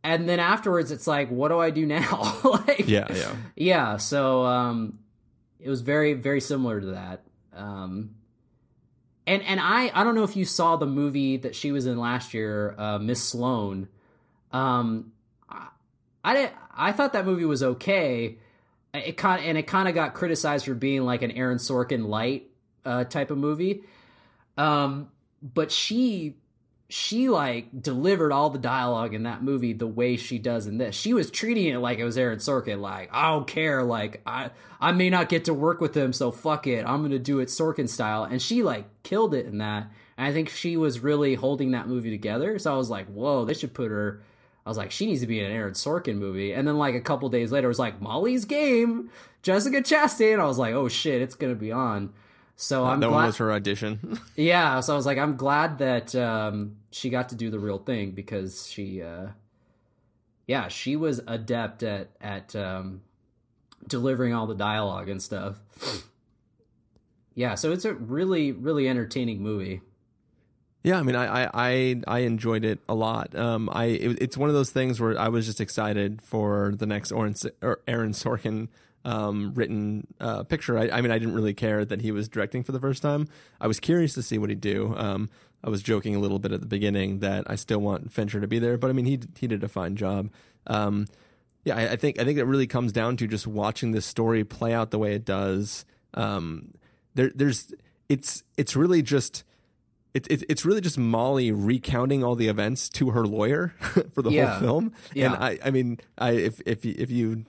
And then afterwards it's like what do i do now? Like Yeah, yeah. yeah so um it was very very similar to that. Um and and i i don't know if you saw the movie that she was in last year uh miss Sloane um i i, didn't, I thought that movie was okay. It kind and it kind of got criticized for being like an aaron sorkin light uh type of movie um but she she like delivered all the dialogue in that movie the way she does in this. She was treating it like it was Aaron Sorkin, like I don't care, like I I may not get to work with him, so fuck it, I'm gonna do it Sorkin style, and she like killed it in that. And I think she was really holding that movie together. So I was like, whoa, they should put her. I was like, she needs to be in an Aaron Sorkin movie. And then like a couple days later, it was like Molly's Game, Jessica Chastain. I was like, oh shit, it's gonna be on. So I'm that glad. one was her audition. Yeah, so I was like, I'm glad that um, she got to do the real thing because she, uh, yeah, she was adept at at um, delivering all the dialogue and stuff. Yeah, so it's a really really entertaining movie. Yeah, I mean, I I I, I enjoyed it a lot. Um, I it, it's one of those things where I was just excited for the next Aaron, or Aaron Sorkin um, written uh, picture. I, I mean, I didn't really care that he was directing for the first time. I was curious to see what he'd do. Um, I was joking a little bit at the beginning that I still want Fincher to be there, but I mean, he he did a fine job. Um, yeah, I, I think I think it really comes down to just watching this story play out the way it does. Um, there, there's it's it's really just it, it, it's really just Molly recounting all the events to her lawyer for the Yeah. whole film. Yeah. And I, I mean, I if if you, if you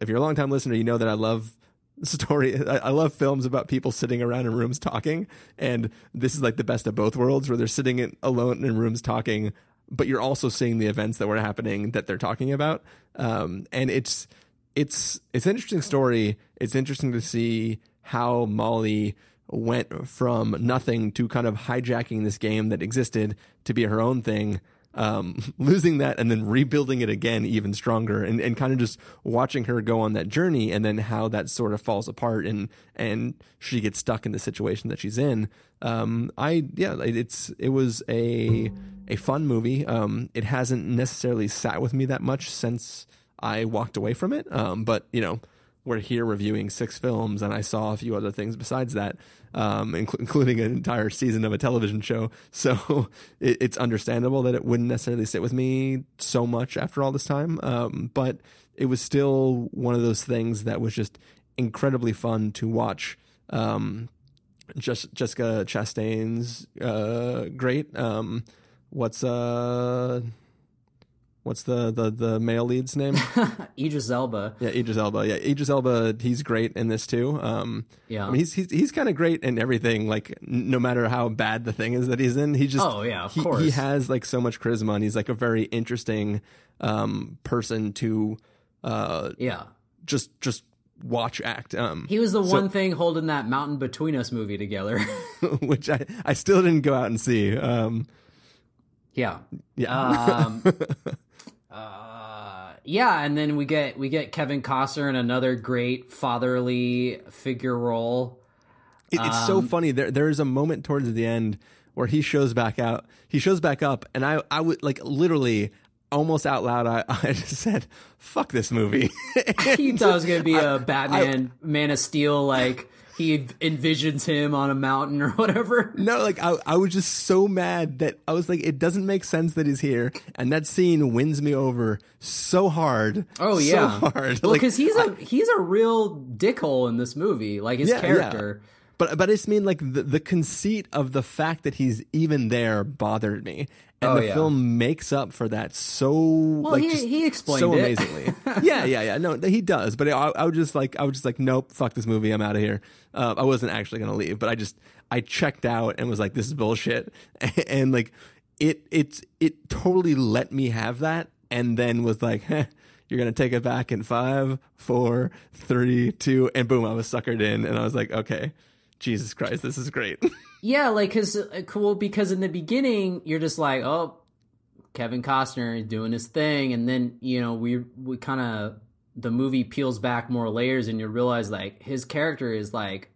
if you're a long time listener, you know that I love story. I, love films about people sitting around in rooms talking, and this is like the best of both worlds, where they're sitting in, alone in rooms talking, but you're also seeing the events that were happening that they're talking about. Um, and it's it's it's an interesting story. It's interesting to see how Molly went from nothing to kind of hijacking this game that existed to be her own thing, um, losing that and then rebuilding it again even stronger, and, and kind of just watching her go on that journey, and then how that sort of falls apart and and she gets stuck in the situation that she's in. Um, I yeah, it's it was a a fun movie. Um, it hasn't necessarily sat with me that much since I walked away from it. Um, but you know, we're here reviewing six films, and I saw a few other things besides that, um, inclu- including an entire season of a television show. So it, it's understandable that it wouldn't necessarily sit with me so much after all this time. Um, but it was still one of those things that was just incredibly fun to watch. Um, just Jessica Chastain's uh, great. Um, what's uh, what's the, the the male lead's name? Idris Elba. Yeah, Idris Elba. Yeah, Idris Elba. He's great in this too. Um, Yeah. I mean, he's he's he's kind of great in everything. Like, no matter how bad the thing is that he's in, he just Oh, yeah, of he, course. he has like so much charisma, and he's like a very interesting um person to uh Yeah. just just watch act. Um, He was the So- one thing holding that Mountain Between Us movie together. which I I still didn't go out and see. Um, yeah. yeah, Um, uh, yeah, and then we get we get Kevin Costner in another great fatherly figure role. It, it's so Um, funny. There there is a moment towards the end where he shows back out. He shows back up, and I I would like literally almost out loud. I I just said, "Fuck this movie." he thought it was gonna be a Batman Man of Steel, like he envisions him on a mountain or whatever. No, like I, I was just so mad that I was like, it doesn't make sense that he's here, and that scene wins me over so hard. Oh so yeah, hard. Well, Like, because he's a he's a real dickhole in this movie. Like his Yeah, character. But but I just mean like the, the conceit of the fact that he's even there bothered me, and Oh, the yeah. film makes up for that so like he- just he explained so it. amazingly. yeah, yeah, yeah. No, he does. But I, I was just like I was just like nope, fuck this movie. I'm out of here. Uh, I wasn't actually gonna leave, but I just I checked out and was like this is bullshit, and like it it it totally let me have that, and then was like. Heh, you're gonna take it back in five, four, three, two, and boom! I was suckered in, and I was like, okay, Jesus Christ, this is great. Yeah, like because uh, cool because in the beginning you're just like, oh, Kevin Costner is doing his thing, and then you know we we kind of the movie peels back more layers, and you realize like his character is like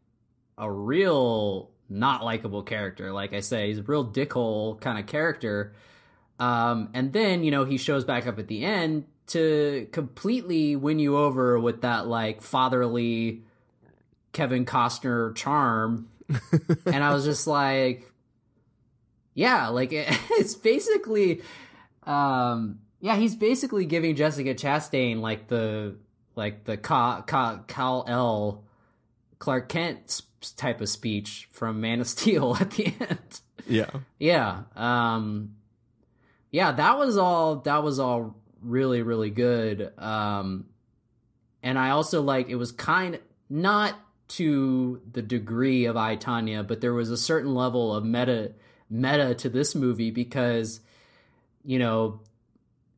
a real not likable character. Like I say, he's a real dickhole kind of character. Um, and then you know he shows back up at the end to completely win you over with that like fatherly Kevin Costner charm. and I was just like, yeah, like it, it's basically, um, yeah, he's basically giving Jessica Chastain like the like the Ka, Ka, Kal El Clark Kent type of speech from Man of Steel at the end. Yeah, yeah, um, yeah. That was all. That was all really really good. Um, and I also like it was kind not to the degree of I Tonya, but there was a certain level of meta meta to this movie because you know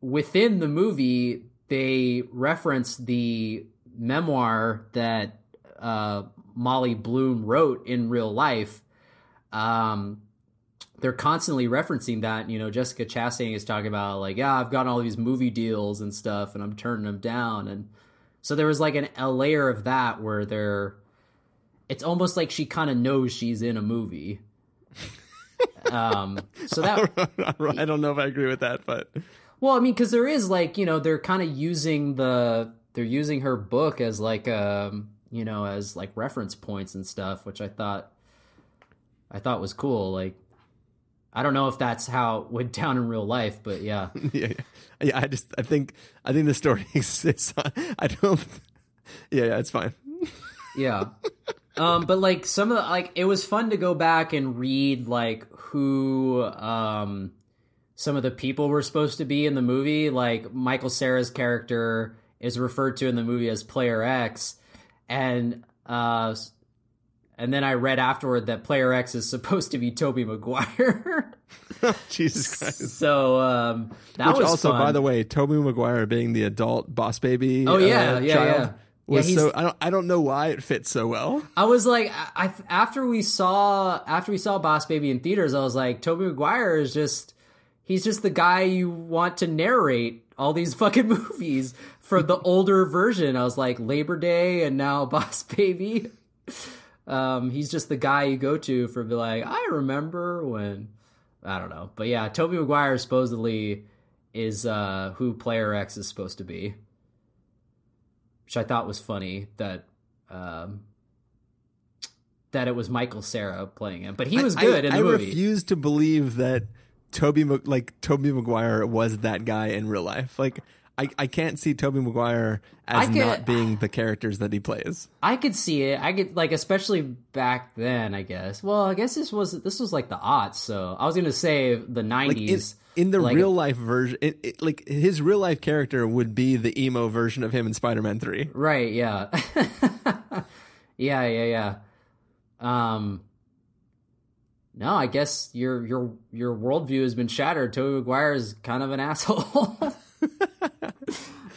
within the movie they reference the memoir that uh, Molly Bloom wrote in real life. Um, they're constantly referencing that. You know, Jessica Chastain is talking about like, yeah, I've gotten all these movie deals and stuff, and I'm turning them down. And so there was like an, a layer of that where they're. It's almost like she kind of knows she's in a movie. um, so that I don't know if I agree with that, but well, I mean, because there is like you know they're kind of using the they're using her book as like um you know as like reference points and stuff, which I thought I thought was cool. Like I don't know if that's how it went down in real life, but yeah. yeah, yeah, yeah. I just, I think, I think the story exists. I don't. Yeah, yeah, it's fine. yeah, um, but like some of the like, it was fun to go back and read like who um some of the people were supposed to be in the movie. Like Michael Cera's character is referred to in the movie as Player X, and uh, and then I read afterward that Player X is supposed to be Tobey Maguire. Jesus Christ! So um, that Which was also, fun. by the way, Tobey Maguire being the adult boss baby. Oh yeah, uh, yeah, child yeah. Was Yeah, so I don't I don't know why it fits so well. I was like, I, I after we saw after we saw Boss Baby in theaters, I was like, Tobey Maguire is just he's just the guy you want to narrate all these fucking movies for the older version. I was like Labor Day and now Boss Baby. Um, he's just the guy you go to for be like, I remember when I don't know, but yeah, Tobey Maguire supposedly is uh, who Player X is supposed to be, which I thought was funny that. Um, that it was Michael Cera playing him, but he was I- good I, in the I movie. refuse to believe that Tobey like Tobey Maguire was that guy in real life. Like I, I can't see Tobey Maguire as can- not being the characters that he plays. I could see it. I could like, especially back then. I guess. Well, I guess this was this was like the aughts. So I was gonna say the Like in, nineties. in the like- real life version, it, it, like his real life character would be the emo version of him in Spider Man Three. right? Yeah. yeah. Yeah. Yeah. Um. No, I guess your your your worldview has been shattered. Tobey Maguire is kind of an asshole.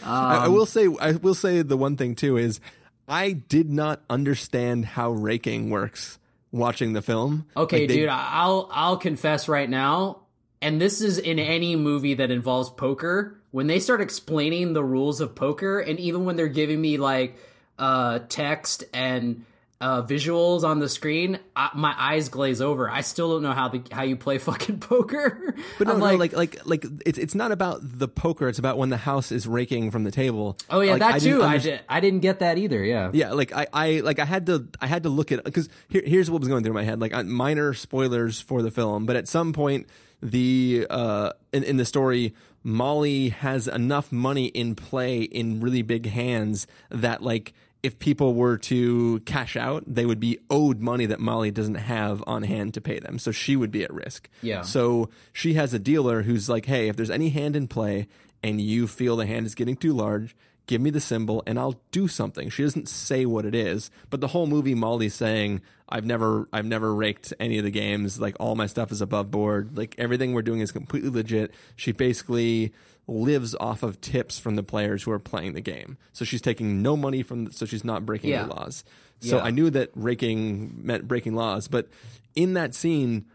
I, I Um, will say, I will say the one thing too is I did not understand how raking works watching the film. Okay, Like, they- dude, I'll I'll confess right now, and this is in any movie that involves poker. When they start explaining the rules of poker, and even when they're giving me like uh, text and uh, visuals on the screen, I, my eyes glaze over. I still don't know how the how you play fucking poker. But no, I'm no, like, like, like, like, it's it's not about the poker. It's about when the house is raking from the table. oh yeah, Like, that didn't too. I, did, I didn't get that either. Yeah. Yeah, like I, I, like I had to, I had to look at because here, here's what was going through my head. Like minor spoilers for the film, but at some point, the uh, in, in the story, Molly has enough money in play in really big hands that like if people were to cash out, they would be owed money that Molly doesn't have on hand to pay them. So she would be at risk. Yeah. So she has a dealer who's like, hey, if there's any hand in play and you feel the hand is getting too large, give me the symbol and I'll do something. She doesn't say what it is, but the whole movie Molly's saying, I've never I've never raked any of the games. Like all my stuff is above board. Like everything we're doing is completely legit. She basically lives off of tips from the players who are playing the game. So she's taking no money from so she's not breaking Yeah. any laws. So Yeah. I knew that raking meant breaking laws, but in that scene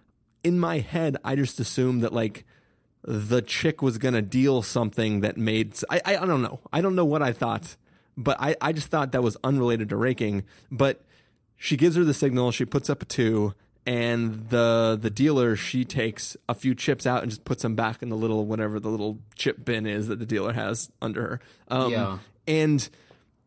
in my head I just assumed that like the chick was gonna deal something that made I, I I don't know. I don't know what I thought, but I I just thought that was unrelated to raking. But she gives her the signal. She puts up a two, and the the dealer she takes a few chips out and just puts them back in the little whatever the little chip bin is that the dealer has under her. Um, Yeah. And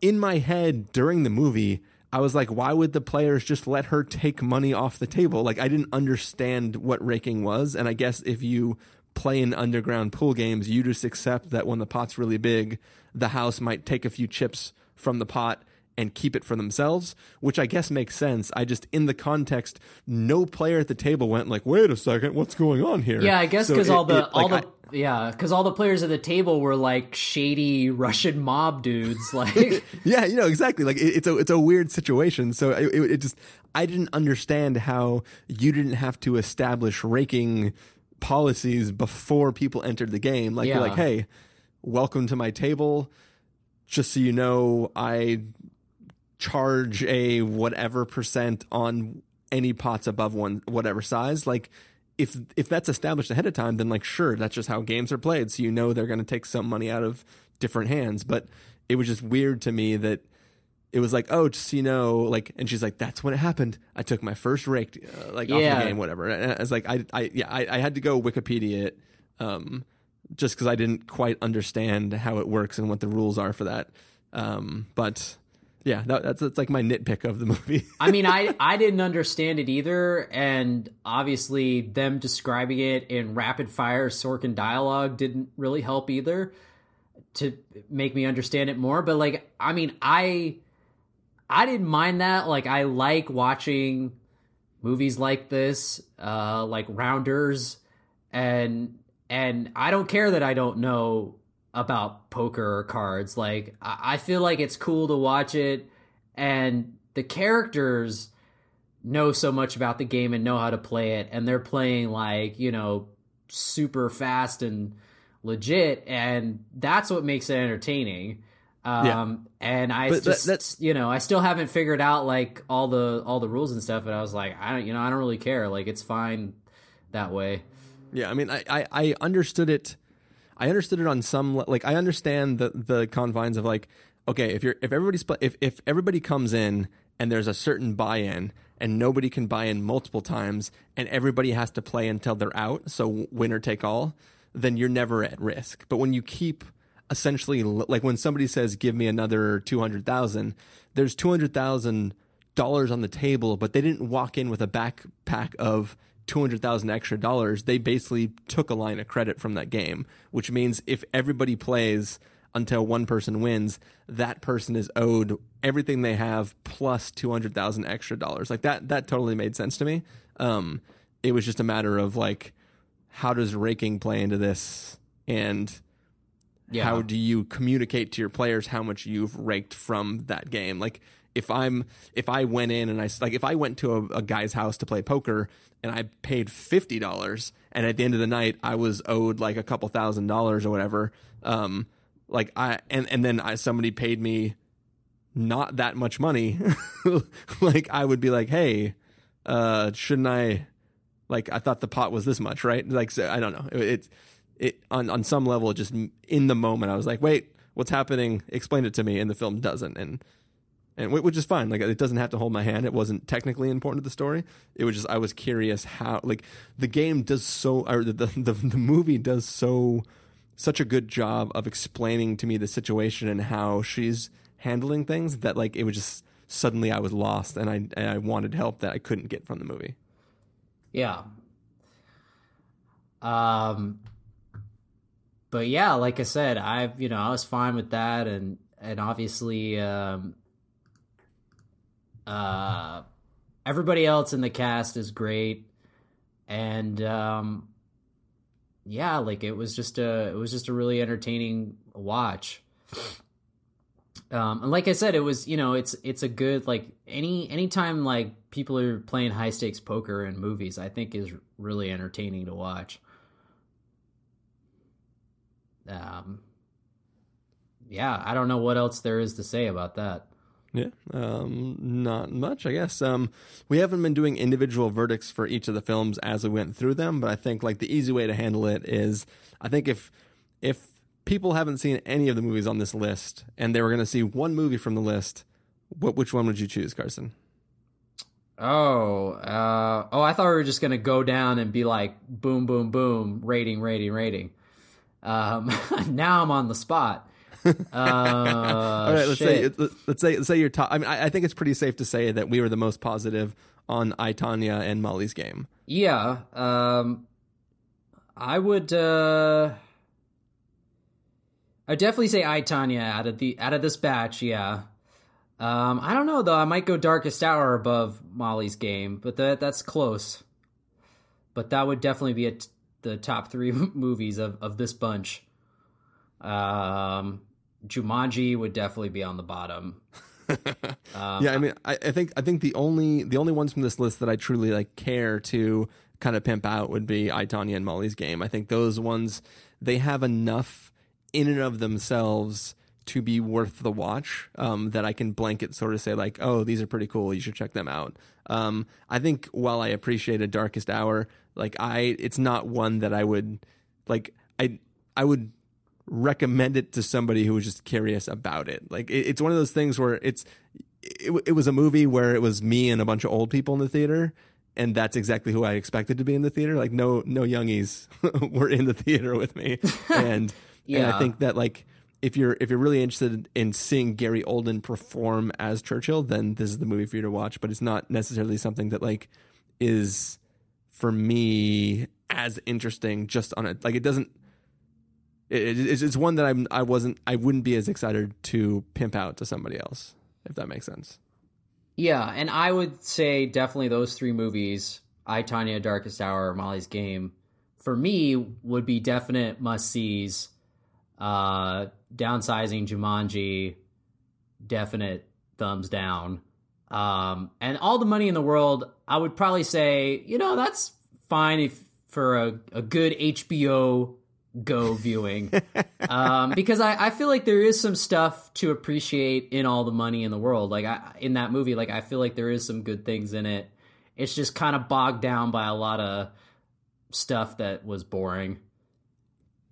in my head during the movie, I was like, why would the players just let her take money off the table? Like I didn't understand what raking was, and I guess if you play in underground pool games, you just accept that when the pot's really big, the house might take a few chips from the pot and keep it for themselves, which I guess makes sense. I just in the context, no player at the table went like, "Wait a second, what's going on here?" Yeah, I guess because it- all the it- all like, the yeah, because all the players at the table were like shady Russian mob dudes. Like, yeah, you know exactly. Like it, it's a it's a weird situation. So it, it, it just I didn't understand how you didn't have to establish raking policies before people entered the game. Like you're like, hey, welcome to my table. Just so you know, I charge a whatever percent on any pots above one whatever size. Like if if that's established ahead of time, then like sure, that's just how games are played. So you know they're going to take some money out of different hands. But it was just weird to me that it was like, oh, just you know, like, and she's like, that's when it happened. I took my first rake, uh, like off the game, whatever. And I was like, I, I, yeah, I, I had to go Wikipedia it, um, just because I didn't quite understand how it works and what the rules are for that. Um, but yeah, that, that's that's like my nitpick of the movie. I mean, I I didn't understand it either, and obviously them describing it in rapid fire Sorkin dialogue didn't really help either to make me understand it more. But like, I mean, I I didn't mind that. Like, I like watching movies like this, uh, like Rounders, and and I don't care that I don't know about poker or cards. Like, I, feel like it's cool to watch it, and the characters know so much about the game and know how to play it, and they're playing like you know super fast and legit, and that's what makes it entertaining. Um, and I But that- just, that's- you know, I still haven't figured out like all the all the rules and stuff. And I was like, I don't, you know, I don't really care. Like, it's fine that way. Yeah, I mean, I, I, I understood it. I understood it on some like I understand the the confines of like okay if you're if everybody's if if everybody comes in and there's a certain buy-in and nobody can buy in multiple times and everybody has to play until they're out so winner take all then you're never at risk. But when you keep essentially like when somebody says give me another 200,000 there's 200,000 dollars on the table but they didn't walk in with a backpack of 200,000 extra dollars they basically took a line of credit from that game which means if everybody plays until one person wins that person is owed everything they have plus 200,000 extra dollars. Like that that totally made sense to me. Um it was just a matter of like how does raking play into this? And Yeah. how do you communicate to your players how much you've raked from that game? Like if i'm if i went in and i like if i went to a, a guy's house to play poker and i paid $50 and at the end of the night i was owed like a couple thousand dollars or whatever um like i and and then I, somebody paid me not that much money like i would be like hey uh shouldn't i like i thought the pot was this much right? Like so, i don't know. It, it it on on some level just in the moment i was like wait what's happening? Explain it to me and the film doesn't and and which is fine. Like it doesn't have to hold my hand. It wasn't technically important to the story. It was just i was curious how like the game does so or the the, the, movie does so such a good job of explaining to me the situation and how she's handling things that like it was just suddenly i was lost and i and i wanted help that i couldn't get from the movie. Yeah. Um but yeah, like I said, I've you know, I was fine with that and and obviously um uh everybody else in the cast is great and um yeah, like it was just a it was just a really entertaining watch. Um, and like I said, it was you know it's it's a good like any anytime like people are playing high stakes poker in movies, I think is really entertaining to watch. Um, yeah, I don't know what else there is to say about that. Yeah, um, not much, I guess. Um, we haven't been doing individual verdicts for each of the films as we went through them, but I think like the easy way to handle it is, I think if if people haven't seen any of the movies on this list and they were going to see one movie from the list, what which one would you choose, Carson? Oh, uh, oh! I thought we were just gonna go down and be like, boom, boom, boom, rating, rating, rating. Um, now I'm on the spot. Uh, All right, let's shit. say let's say let's say your top. I mean, I, I think it's pretty safe to say that we were the most positive on I Tonya and Molly's game. Yeah, um, I would. Uh, I definitely say I Tonya out of the out of this batch. Yeah, um, I don't know though. I might go Darkest Hour above Molly's game, but that that's close. But that would definitely be the top three movies of of this bunch. Um, Jumanji would definitely be on the bottom. Um, yeah, I mean, I, I think I think the only the only ones from this list that I truly like care to kind of pimp out would be I Tonya and Molly's game. I think those ones they have enough in and of themselves to be worth the watch um, that I can blanket sort of say like, oh, these are pretty cool. You should check them out. Um, I think while I appreciate a Darkest Hour, like I, it's not one that I would like. I I would recommend it to somebody who was just curious about it. Like it, it's one of those things where it's it, it was a movie where it was me and a bunch of old people in the theater. And that's exactly who I expected to be in the theater. Like no, no youngies were in the theater with me, and and Yeah. I think that like if you're if you're really interested in seeing Gary Oldman perform as Churchill, then this is the movie for you to watch. But it's not necessarily something that like is for me as interesting. Just on it, like it doesn't. It, it's, it's one that I'm I wasn't I wouldn't be as excited to pimp out to somebody else if that makes sense. Yeah, and I would say definitely those three movies, I Tonya, Darkest Hour, Molly's Game, for me would be definite must sees. Uh, downsizing Jumanji, definite thumbs down. Um, and all the money in the world, I would probably say, you know, that's fine if for a, a good HBO go viewing. um, because I, I feel like there is some stuff to appreciate in all the money in the world. Like I, in that movie, like I feel like there is some good things in it. It's just kind of bogged down by a lot of stuff that was boring.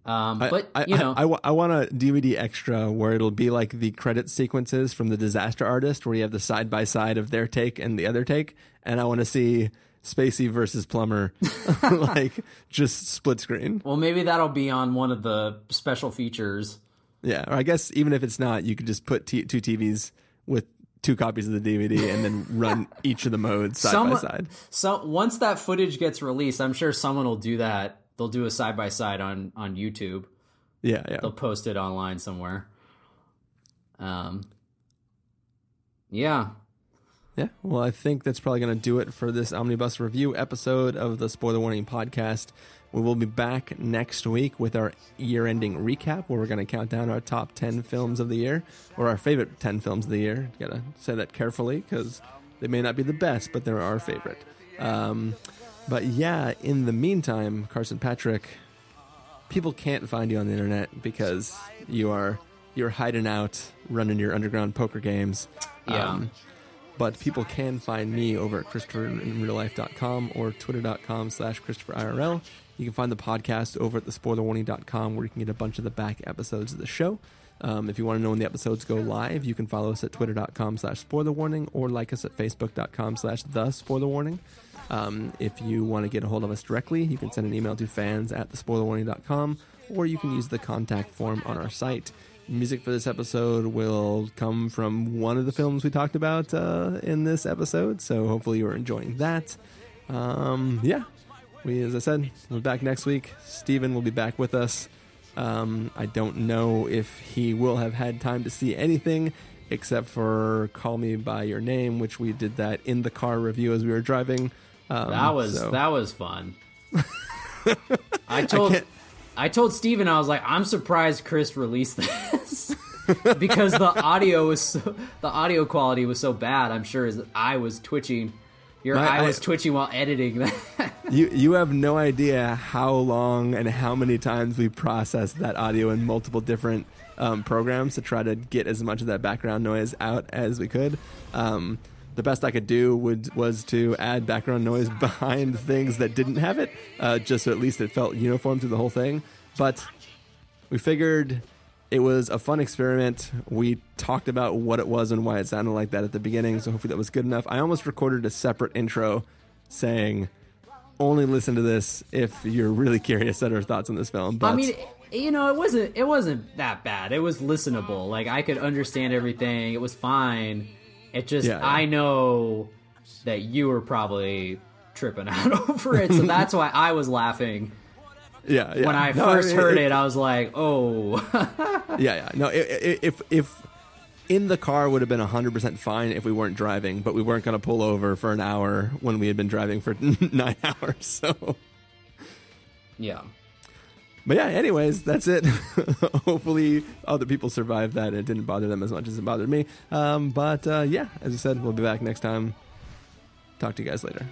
Um, but I, you know, I, I, I want a DVD extra where it'll be like the credit sequences from the Disaster Artist, where you have the side by side of their take and the other take, and I want to see Spacey versus Plummer, like just split screen. well, maybe that'll be on one of the special features. Yeah, or I guess even if it's not, you could just put t- two TVs with two copies of the DVD and then run each of the modes side by side. So once that footage gets released, I'm sure someone will do that. They'll do a side by side on on YouTube. Yeah, yeah. They'll post it online somewhere. Um. Yeah. Yeah, well, I think that's probably going to do it for this omnibus review episode of the Spoiler Warning podcast. We will be back next week with our year ending recap where we're going to count down our top 10 films of the year or our favorite 10 films of the year. Got to say that carefully because they may not be the best, but they're our favorite. Um, but yeah, in the meantime, Carson Patrick, people can't find you on the internet because you are you're hiding out running your underground poker games. Yeah. But people can find me over at ChristopherInRealLife.com or Twitter.com slash ChristopherIRL. You can find the podcast over at thespoilerwarning.com where you can get a bunch of the back episodes of the show. Um, if you want to know when the episodes go live, you can follow us at twitter.com slash spoilerwarning or like us at facebook.com slash the spoilerwarning. Um, if you want to get a hold of us directly, you can send an email to fans at thespoilerwarning.com or you can use the contact form on our site. Music for this episode will come from one of the films we talked about uh, in this episode, so hopefully you're enjoying that. Um, yeah, we, as I said, we'll be back next week. Steven will be back with us. Um, I don't know if he will have had time to see anything except for Call Me By Your Name, which we did that in the car review as we were driving. Um, That was so- that was fun. I told I, can't- told Steven I was like, I'm surprised Chris released this because the audio was so, the audio quality was so bad. I'm sure his eye was twitching. Your My eye was twitching while editing that. you you have no idea how long and how many times we processed that audio in multiple different um, programs to try to get as much of that background noise out as we could. Um, the best I could do would was to add background noise behind things that didn't have it, uh, just so at least it felt uniform through the whole thing. But we figured it was a fun experiment. We talked about what it was and why it sounded like that at the beginning, so hopefully that was good enough. I almost recorded a separate intro saying only listen to this if you're really curious at our thoughts on this film. But I mean, you know, it wasn't it wasn't that bad. It was listenable. Like I could understand everything. It was fine. It just Yeah, yeah. I know that you were probably tripping out over it, so that's why I was laughing yeah, yeah. when I No, first heard it. I was like, "Oh, yeah, yeah. No, i- i- if if in the car would have been hundred percent fine if we weren't driving, but we weren't going to pull over for an hour when we had been driving for nine hours. So, yeah." But yeah. Anyways, that's it. Hopefully, other people survived that. It didn't bother them as much as it bothered me. Um, but uh, yeah, as I said, we'll be back next time. Talk to you guys later.